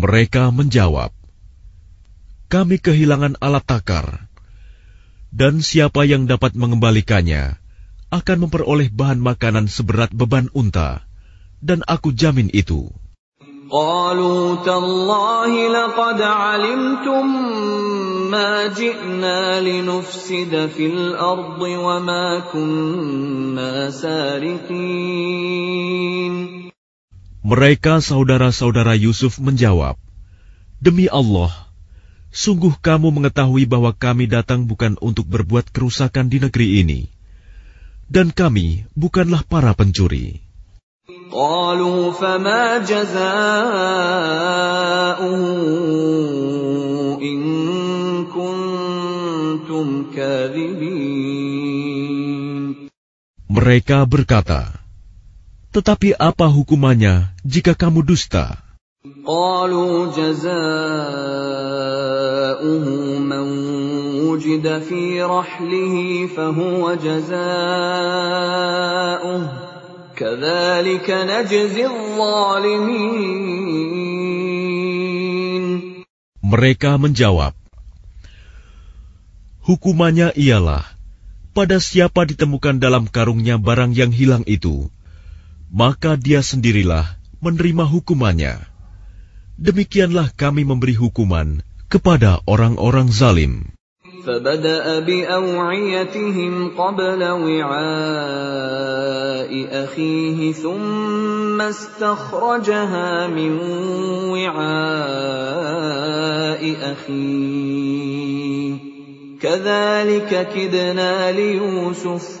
Mereka menjawab, "Kami kehilangan alat takar, dan siapa yang dapat mengembalikannya akan memperoleh bahan makanan seberat beban unta, dan aku jamin itu." قالوا تالله لقد علمتم ما جئنا لنفسد في الأرض وما كنا سارقين Mereka saudara-saudara Yusuf menjawab, "Demi Allah, sungguh kamu mengetahui bahwa kami datang bukan untuk berbuat kerusakan di negeri ini, dan kami bukanlah para pencuri." قالوا فما جزاؤه إن كنتم كاذبين Mereka berkata, "Tetapi apa hukumannya jika kamu dusta?" قالوا جزاؤه من وجد في رحله فهو جزاؤه كذلك نجزي الظالمين Mereka menjawab, "Hukumannya ialah pada siapa ditemukan dalam karungnya barang yang hilang itu, maka dia sendirilah menerima hukumannya. Demikianlah kami memberi hukuman kepada orang-orang zalim." فبدأ بأوعيتهم قبل وعاء أخيه ثم استخرجها من وعاء أخيه كذلك كدنا ليوسف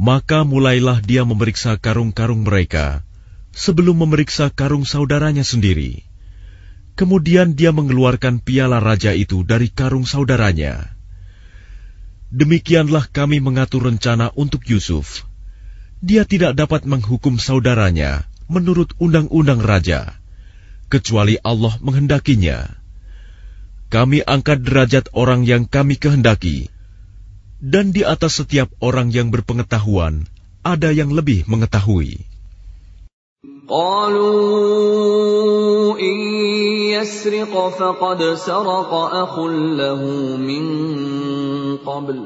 Maka mulailah dia memeriksa karung-karung mereka sebelum memeriksa karung saudaranya sendiri. Kemudian dia mengeluarkan piala raja itu dari karung saudaranya. Demikianlah kami mengatur rencana untuk Yusuf. Dia tidak dapat menghukum saudaranya menurut undang-undang raja, kecuali Allah menghendakinya. Kami angkat derajat orang yang kami kehendaki, dan di atas setiap orang yang berpengetahuan ada yang lebih mengetahui. قالوا إن يسرق فقد سرق أخ له من قبل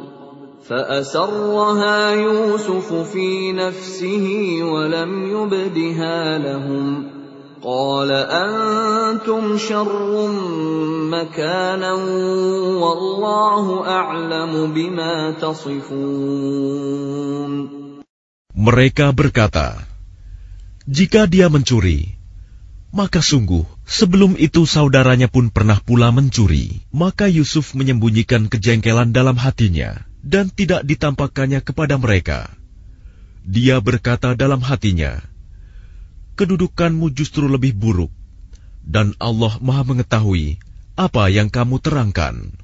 فأسرها يوسف في نفسه ولم يبدها لهم قال أنتم شر مكانا والله أعلم بما تصفون Mereka berkata, Jika dia mencuri, maka sungguh sebelum itu saudaranya pun pernah pula mencuri. Maka Yusuf menyembunyikan kejengkelan dalam hatinya dan tidak ditampakkannya kepada mereka. Dia berkata dalam hatinya, Kedudukanmu justru lebih buruk, dan Allah Maha Mengetahui apa yang kamu terangkan.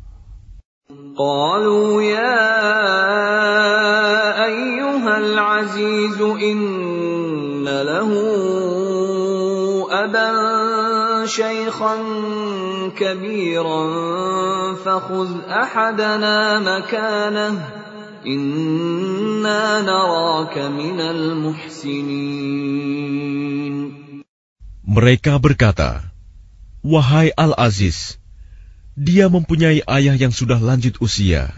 قالوا يا أيها العزيز إن له أبا شيخا كبيرا فخذ أحدنا مكانه mereka berkata, Wahai Al-Aziz, dia mempunyai ayah yang sudah lanjut usia.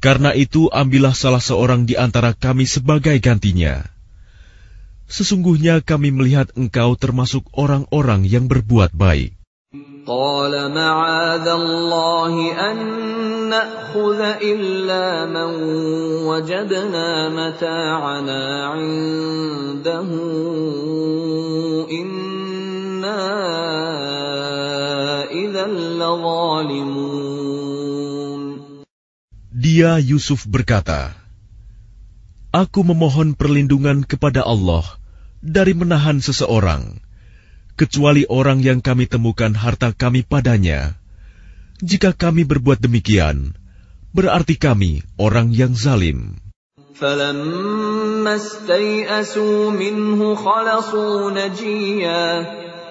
Karena itu ambillah salah seorang di antara kami sebagai gantinya. Sesungguhnya kami melihat engkau termasuk orang-orang yang berbuat baik. قال معاذ الله أن نأخذ إلا من وجدنا متاعنا عنده إنا إذا لظالمون Dia Yusuf berkata, Aku memohon perlindungan kepada Allah dari menahan seseorang, kecuali orang yang kami temukan harta kami padanya. Jika kami berbuat demikian, berarti kami orang yang zalim. فلما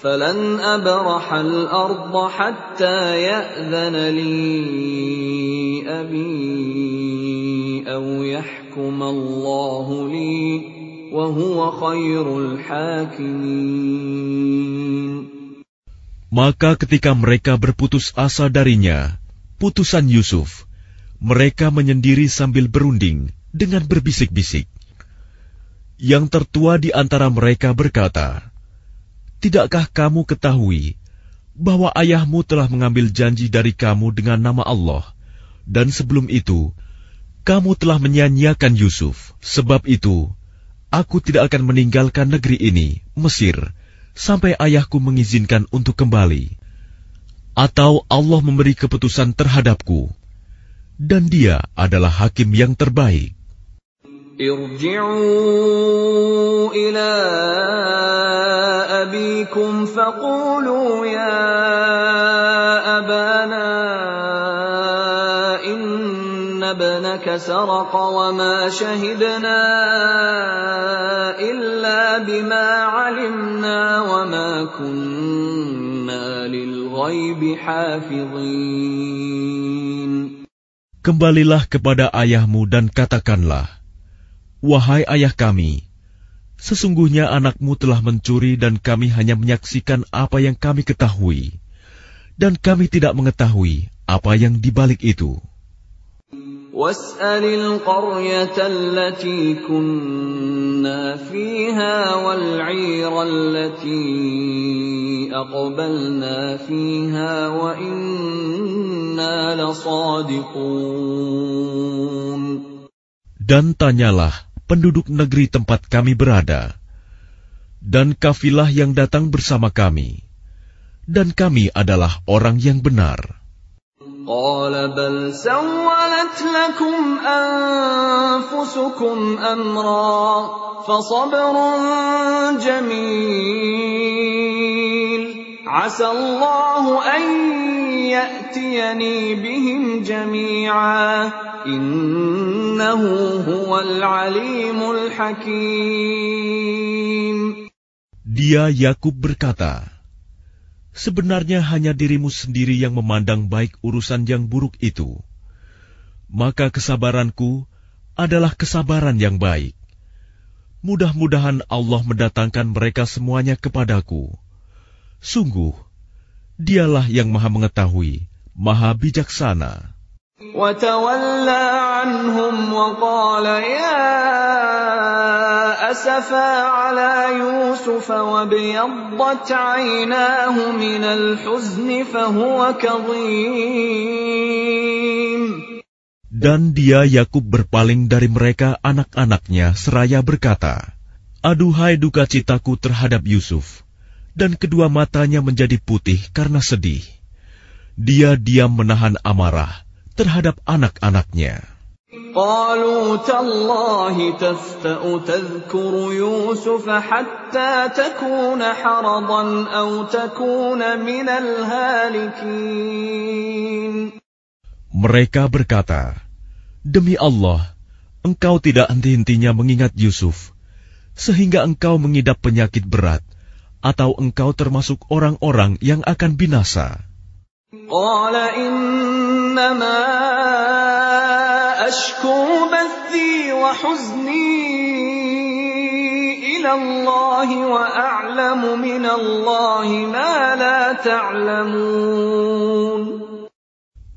فلن أبرح الأرض حتى يأذن لي أبي أو يحكم الله لي وهو خير الحاكمين Maka ketika mereka berputus asa darinya, putusan Yusuf, mereka menyendiri sambil berunding dengan berbisik-bisik. Yang tertua di antara mereka berkata, Tidakkah kamu ketahui bahwa ayahmu telah mengambil janji dari kamu dengan nama Allah, dan sebelum itu kamu telah menyanyiakan Yusuf? Sebab itu, aku tidak akan meninggalkan negeri ini, Mesir, sampai ayahku mengizinkan untuk kembali, atau Allah memberi keputusan terhadapku, dan Dia adalah hakim yang terbaik. Irji'u ila أبيكم فقولوا يا أبانا إن ابنك سرق وما شهدنا إلا بما علمنا وما كنا للغيب حافظين. Kembalilah kepada ayahmu dan katakanlah, Wahai ayah kami, sesungguhnya anakmu telah mencuri dan kami hanya menyaksikan apa yang kami ketahui, dan kami tidak mengetahui apa yang dibalik itu. واسأل القرية التي كنا فيها والعير التي أقبلنا فيها وإنا لصادقون Dan tanyalah penduduk negeri tempat kami berada, dan kafilah yang datang bersama kami, dan kami adalah orang yang benar. عسى الله أن يأتيني بهم جميعا إنه هو العليم الحكيم Dia Yakub berkata, Sebenarnya hanya dirimu sendiri yang memandang baik urusan yang buruk itu. Maka kesabaranku adalah kesabaran yang baik. Mudah-mudahan Allah mendatangkan mereka semuanya kepadaku. Sungguh, dialah yang maha mengetahui, maha bijaksana. وتولى عنهم وقال يا أسفا على يوسف وابيضت عيناه من الحزن فهو كظيم Dan dia Yakub berpaling dari mereka anak-anaknya seraya berkata, Aduhai duka citaku terhadap Yusuf, dan kedua matanya menjadi putih karena sedih. Dia diam menahan amarah terhadap anak-anaknya. قالوا تالله تفتأ تذكر يوسف حتى تكون حرضا أو تكون من الهالكين Mereka berkata, Demi Allah, engkau tidak henti-hentinya mengingat Yusuf, sehingga engkau mengidap penyakit berat, atau engkau termasuk orang-orang yang akan binasa?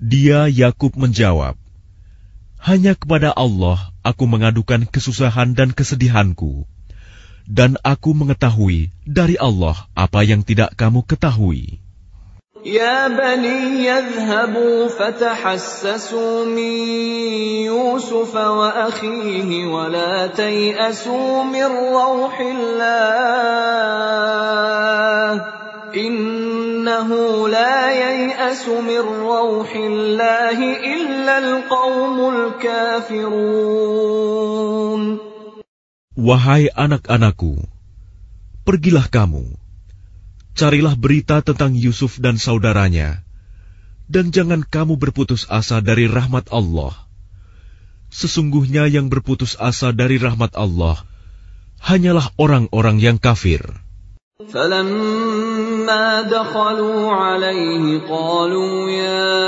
Dia Yakub menjawab, Hanya kepada Allah aku mengadukan kesusahan dan kesedihanku dan aku mengetahui dari Allah apa yang tidak kamu ketahui. Ya bani yadhhabu fatahassasu min Yusuf wa akhihi wa la tay'asu min rawhillah innahu la yay'asu min rawhillah illa alqawmul kafirun Wahai anak-anakku, pergilah kamu, carilah berita tentang Yusuf dan saudaranya, dan jangan kamu berputus asa dari rahmat Allah. Sesungguhnya yang berputus asa dari rahmat Allah hanyalah orang-orang yang kafir. فلما دخلوا عليه قالوا يا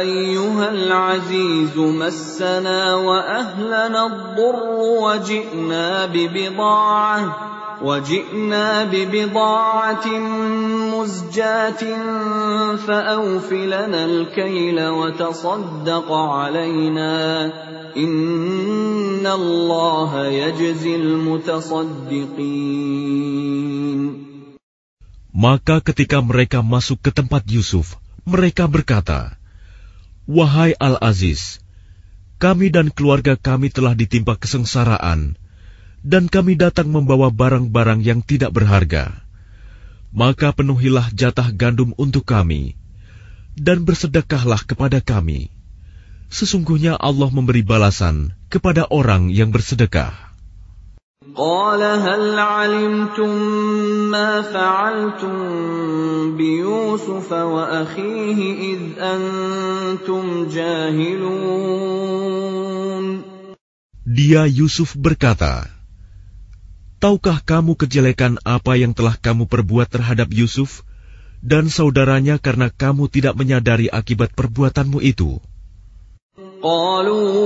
أيها العزيز مسنا وأهلنا الضر وجئنا ببضاعة وجئنا ببضاعة مزجاة فأوف لنا الكيل وتصدق علينا إن الله يجزي المتصدقين Maka ketika mereka masuk ke tempat Yusuf, mereka berkata, Wahai Al-Aziz, kami dan keluarga kami telah ditimpa kesengsaraan, dan kami datang membawa barang-barang yang tidak berharga. Maka penuhilah jatah gandum untuk kami, dan bersedekahlah kepada kami. Sesungguhnya Allah memberi balasan kepada orang yang bersedekah. قال هل علمتم ما فعلتم بيوسف وأخيه إذ أنتم جاهلون Dia Yusuf berkata, Tahukah kamu kejelekan apa yang telah kamu perbuat terhadap Yusuf dan saudaranya karena kamu tidak menyadari akibat perbuatanmu itu? قالوا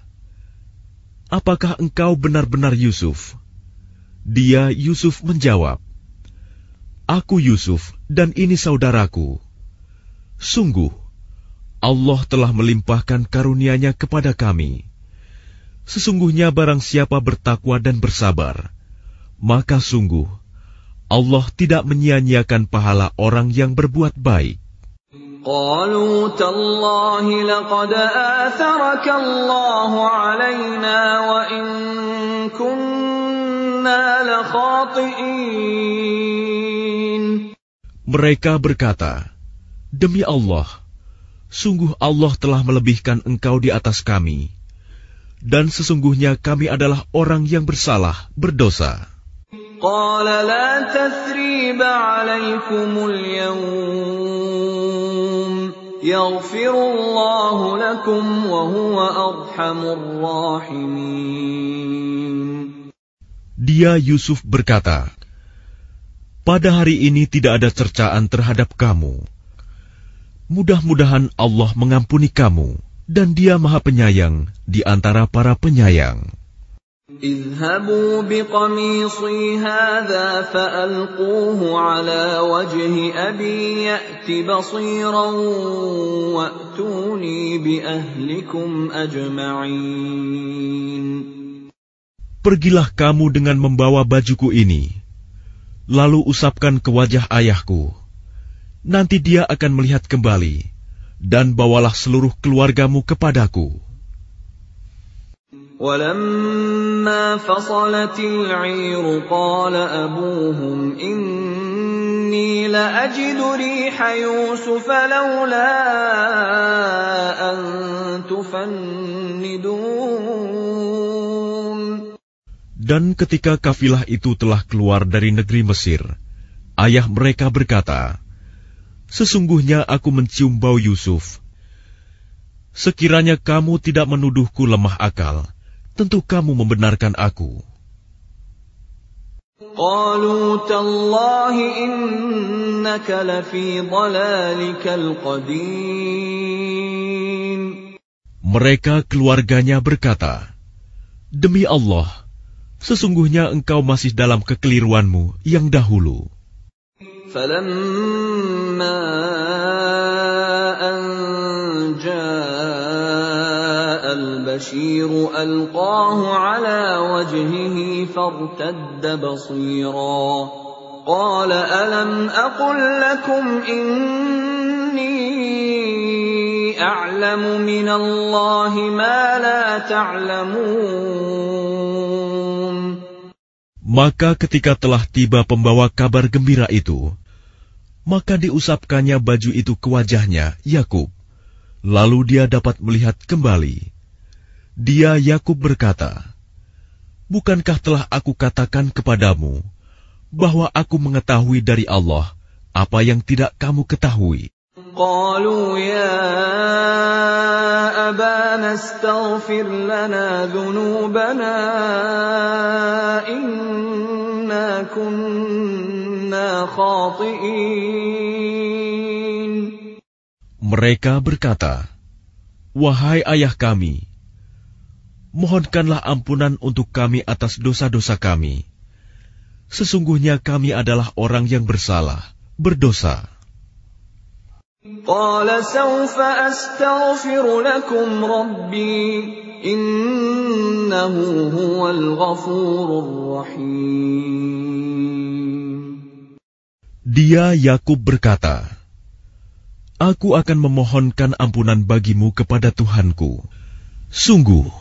Apakah engkau benar-benar Yusuf? Dia Yusuf menjawab, Aku Yusuf dan ini saudaraku. Sungguh, Allah telah melimpahkan karunia-Nya kepada kami. Sesungguhnya barang siapa bertakwa dan bersabar, maka sungguh Allah tidak menyia-nyiakan pahala orang yang berbuat baik. قالوا تالله لقد آثرك الله علينا وإن كنا لخاطئين Mereka berkata, Demi Allah, sungguh Allah telah melebihkan engkau di atas kami, dan sesungguhnya kami adalah orang yang bersalah, berdosa. قال لا تثريب عليكم اليوم يغفر الله لكم وهو أرحم الراحمين Dia Yusuf berkata, Pada hari ini tidak ada cercaan terhadap kamu. Mudah-mudahan Allah mengampuni kamu, dan dia maha penyayang di antara para penyayang. اذهبوا بقميصي هذا فألقوه على وجه أبي يأت بصيرا وأتوني بأهلكم أجمعين Pergilah kamu dengan membawa bajuku ini, lalu usapkan ke wajah ayahku. Nanti dia akan melihat kembali, dan bawalah seluruh keluargamu kepadaku. ولما فصلت العير قال أبوهم إني لأجد ريح يوسف لولا أن تفندون Dan ketika kafilah itu telah keluar dari negeri Mesir, ayah mereka berkata, Sesungguhnya aku mencium bau Yusuf. Sekiranya kamu tidak menuduhku lemah akal, tentu kamu membenarkan aku. قالوا تالله إنك لفي ضلالك القديم Mereka keluarganya berkata, Demi Allah, sesungguhnya engkau masih dalam kekeliruanmu yang dahulu. فلما البشير ألقاه على وجهه فارتد بصيرا قال ألم أقل لكم إني أعلم من الله ما لا تعلمون Maka ketika telah tiba pembawa kabar gembira itu, maka diusapkannya baju itu ke wajahnya, Yakub. Lalu dia dapat melihat kembali. Dia Yakub berkata, Bukankah telah aku katakan kepadamu bahwa aku mengetahui dari Allah apa yang tidak kamu ketahui? قالوا يا أبانا استغفر لنا ذنوبنا إنا كنا خاطئين Mereka berkata, Wahai ayah kami, mohonkanlah ampunan untuk kami atas dosa-dosa kami. Sesungguhnya kami adalah orang yang bersalah, berdosa. قال سوف أستغفر لكم ربي إنه هو الغفور الرحيم Dia Yakub berkata, Aku akan memohonkan ampunan bagimu kepada Tuhanku. Sungguh,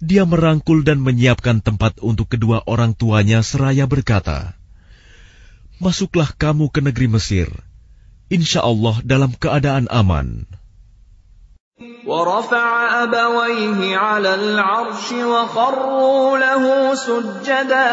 dia merangkul dan menyiapkan tempat untuk kedua orang tuanya seraya berkata, Masuklah kamu ke negeri Mesir, insya Allah dalam keadaan aman. ورفع أبويه على العرش وخروا له سجدا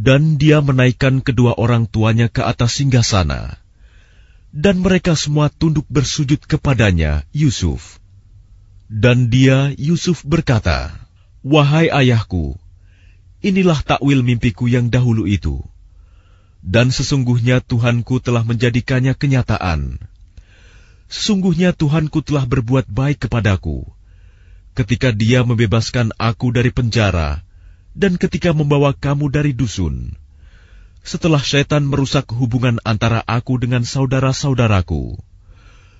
Dan dia menaikkan kedua orang tuanya ke atas singgasana. Dan mereka semua tunduk bersujud kepadanya, Yusuf. Dan dia, Yusuf berkata, Wahai ayahku, inilah takwil mimpiku yang dahulu itu. Dan sesungguhnya Tuhanku telah menjadikannya kenyataan. Sesungguhnya Tuhanku telah berbuat baik kepadaku, ketika dia membebaskan aku dari penjara, dan ketika membawa kamu dari dusun, setelah syaitan merusak hubungan antara aku dengan saudara-saudaraku,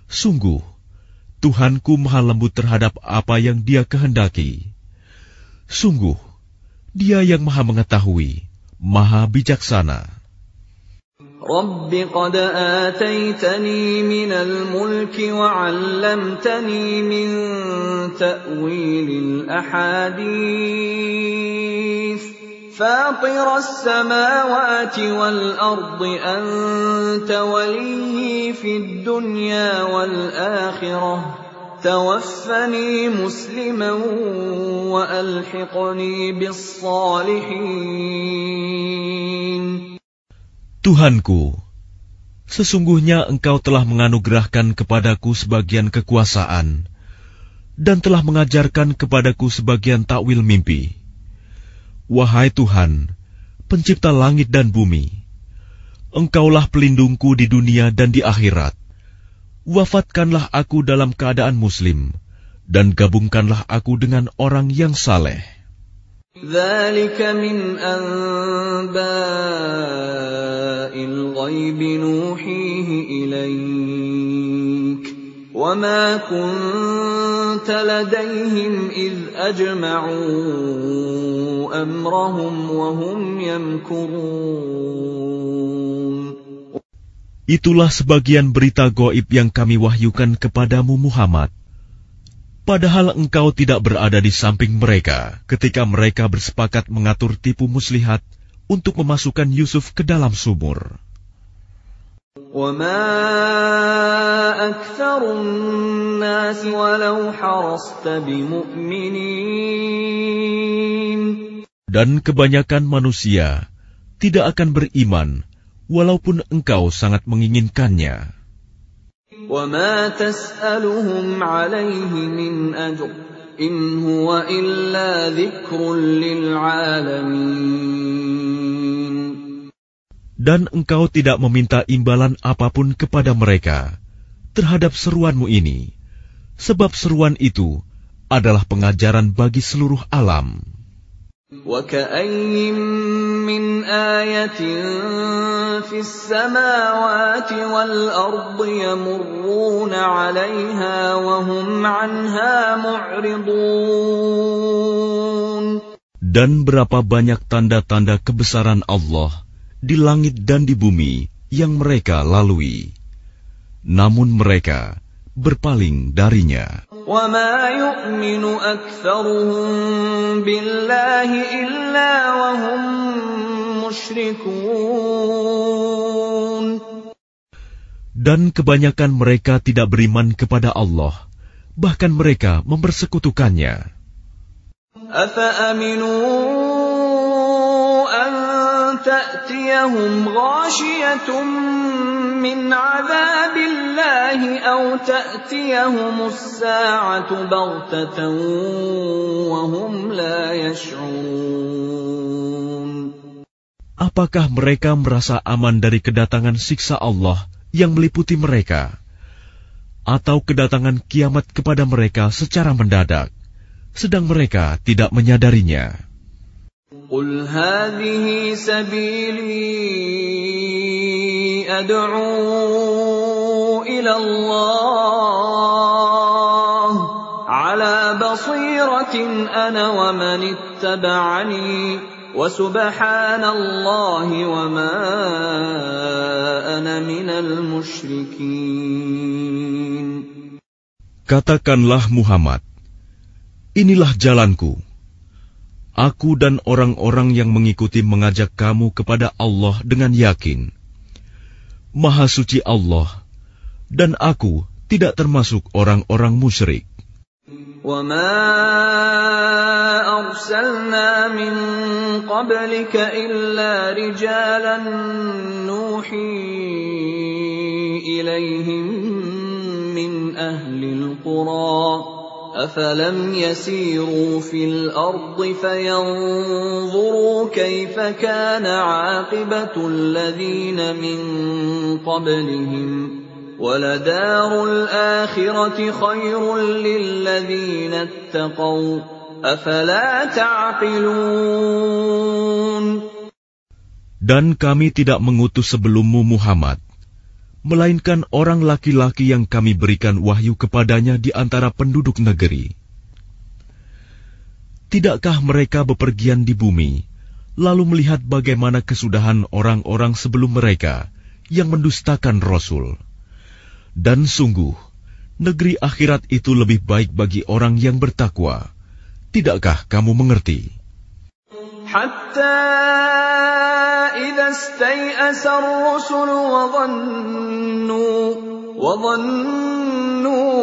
sungguh Tuhanku maha lembut terhadap apa yang dia kehendaki. Sungguh, dia yang maha mengetahui, maha bijaksana. رب قد آتيتني من الملك وعلمتني من تأويل الأحاديث فاطر السماوات والأرض أنت ولي في الدنيا والآخرة توفني مسلما وألحقني بالصالحين Tuhanku, sesungguhnya Engkau telah menganugerahkan kepadaku sebagian kekuasaan dan telah mengajarkan kepadaku sebagian takwil mimpi. Wahai Tuhan, pencipta langit dan bumi, Engkaulah pelindungku di dunia dan di akhirat. Wafatkanlah aku dalam keadaan muslim, dan gabungkanlah aku dengan orang yang saleh. ذلك من أنباء الغيب نوحيه إليك وما كنت لديهم إذ أجمعوا أمرهم وهم يمكرون Itulah sebagian berita goib yang kami wahyukan kepadamu Muhammad. Padahal engkau tidak berada di samping mereka ketika mereka bersepakat mengatur tipu muslihat untuk memasukkan Yusuf ke dalam sumur. وما أكثر الناس ولو حرصت بمؤمنين Dan kebanyakan manusia tidak akan beriman walaupun engkau sangat menginginkannya. وما تسألهم عليه من أجر إن هو إلا ذكر للعالمين Dan engkau tidak meminta imbalan apapun kepada mereka terhadap seruanmu ini, sebab seruan itu adalah pengajaran bagi seluruh alam. وكأي من آية في السماوات والأرض يمرون عليها وهم عنها معرضون Dan berapa banyak tanda-tanda kebesaran Allah di langit dan di bumi yang mereka lalui. Namun mereka berpaling darinya. وما يؤمن أكثرهم بالله إلا وهم مشركون Dan kebanyakan mereka tidak beriman kepada Allah, bahkan mereka mempersekutukannya. أفأمنوا أن تأتيهم غاشية من عذاب الله أو تأتيهم الساعة بغتة وهم لا يشعرون Apakah mereka merasa aman dari kedatangan siksa Allah yang meliputi mereka, atau kedatangan kiamat kepada mereka secara mendadak, sedang mereka tidak menyadarinya? قل هذه سبيلي أدعو إلى الله بصيرة أنا ومن اتبعني وسبحان الله وما أنا من المشركين Katakanlah Muhammad, inilah jalanku. Aku dan orang-orang yang mengikuti mengajak kamu kepada Allah dengan yakin. Maha suci Allah, dan aku tidak termasuk orang-orang musyrik. وما أرسلنا من قبلك إلا رجالا نوحي إليهم من أهل القرى أفلم يسيروا في الأرض فينظروا كيف كان عاقبة الذين من قبلهم ولدار الآخرة خير للذين اتقوا أفلا تعقلون Dan kami tidak mengutus sebelummu Muhammad, melainkan orang laki-laki yang kami berikan wahyu kepadanya di antara penduduk negeri. Tidakkah mereka bepergian di bumi, lalu melihat bagaimana kesudahan orang-orang sebelum mereka yang mendustakan Rasul? Dan sungguh, negeri akhirat itu lebih baik bagi orang yang bertakwa. Tidakkah kamu mengerti? حتى إذا استيأس الرسل وظنوا وظنوا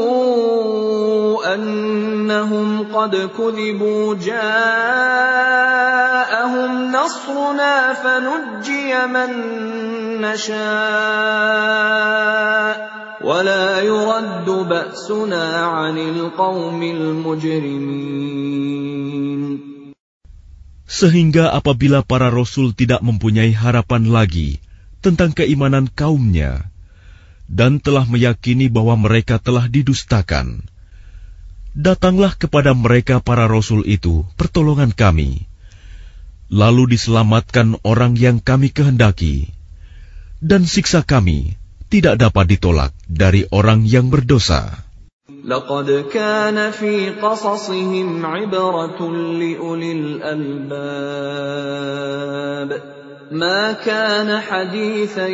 أنهم قد كذبوا جاءهم نصرنا فنجي من نشاء. ولا يرد بأسنا عن القوم المجرمين. Sehingga apabila para rasul tidak mempunyai harapan lagi tentang keimanan kaumnya dan telah meyakini bahwa mereka telah didustakan, datanglah kepada mereka para rasul itu pertolongan kami, lalu diselamatkan orang yang kami kehendaki, dan siksa kami tidak dapat ditolak dari orang yang berdosa. لقد كان في قصصهم عبرة لأولي الألباب. ما كان حديثا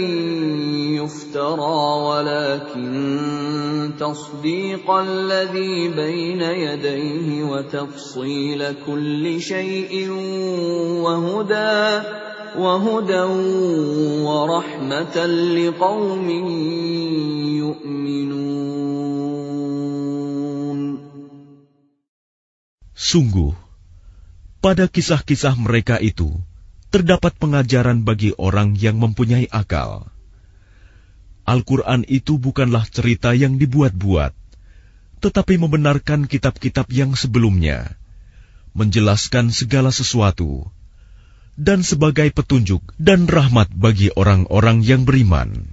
يفترى ولكن تصديق الذي بين يديه وتفصيل كل شيء وهدى وهدى ورحمة لقوم يؤمنون. Sungguh, pada kisah-kisah mereka itu terdapat pengajaran bagi orang yang mempunyai akal. Al-Quran itu bukanlah cerita yang dibuat-buat, tetapi membenarkan kitab-kitab yang sebelumnya, menjelaskan segala sesuatu, dan sebagai petunjuk dan rahmat bagi orang-orang yang beriman.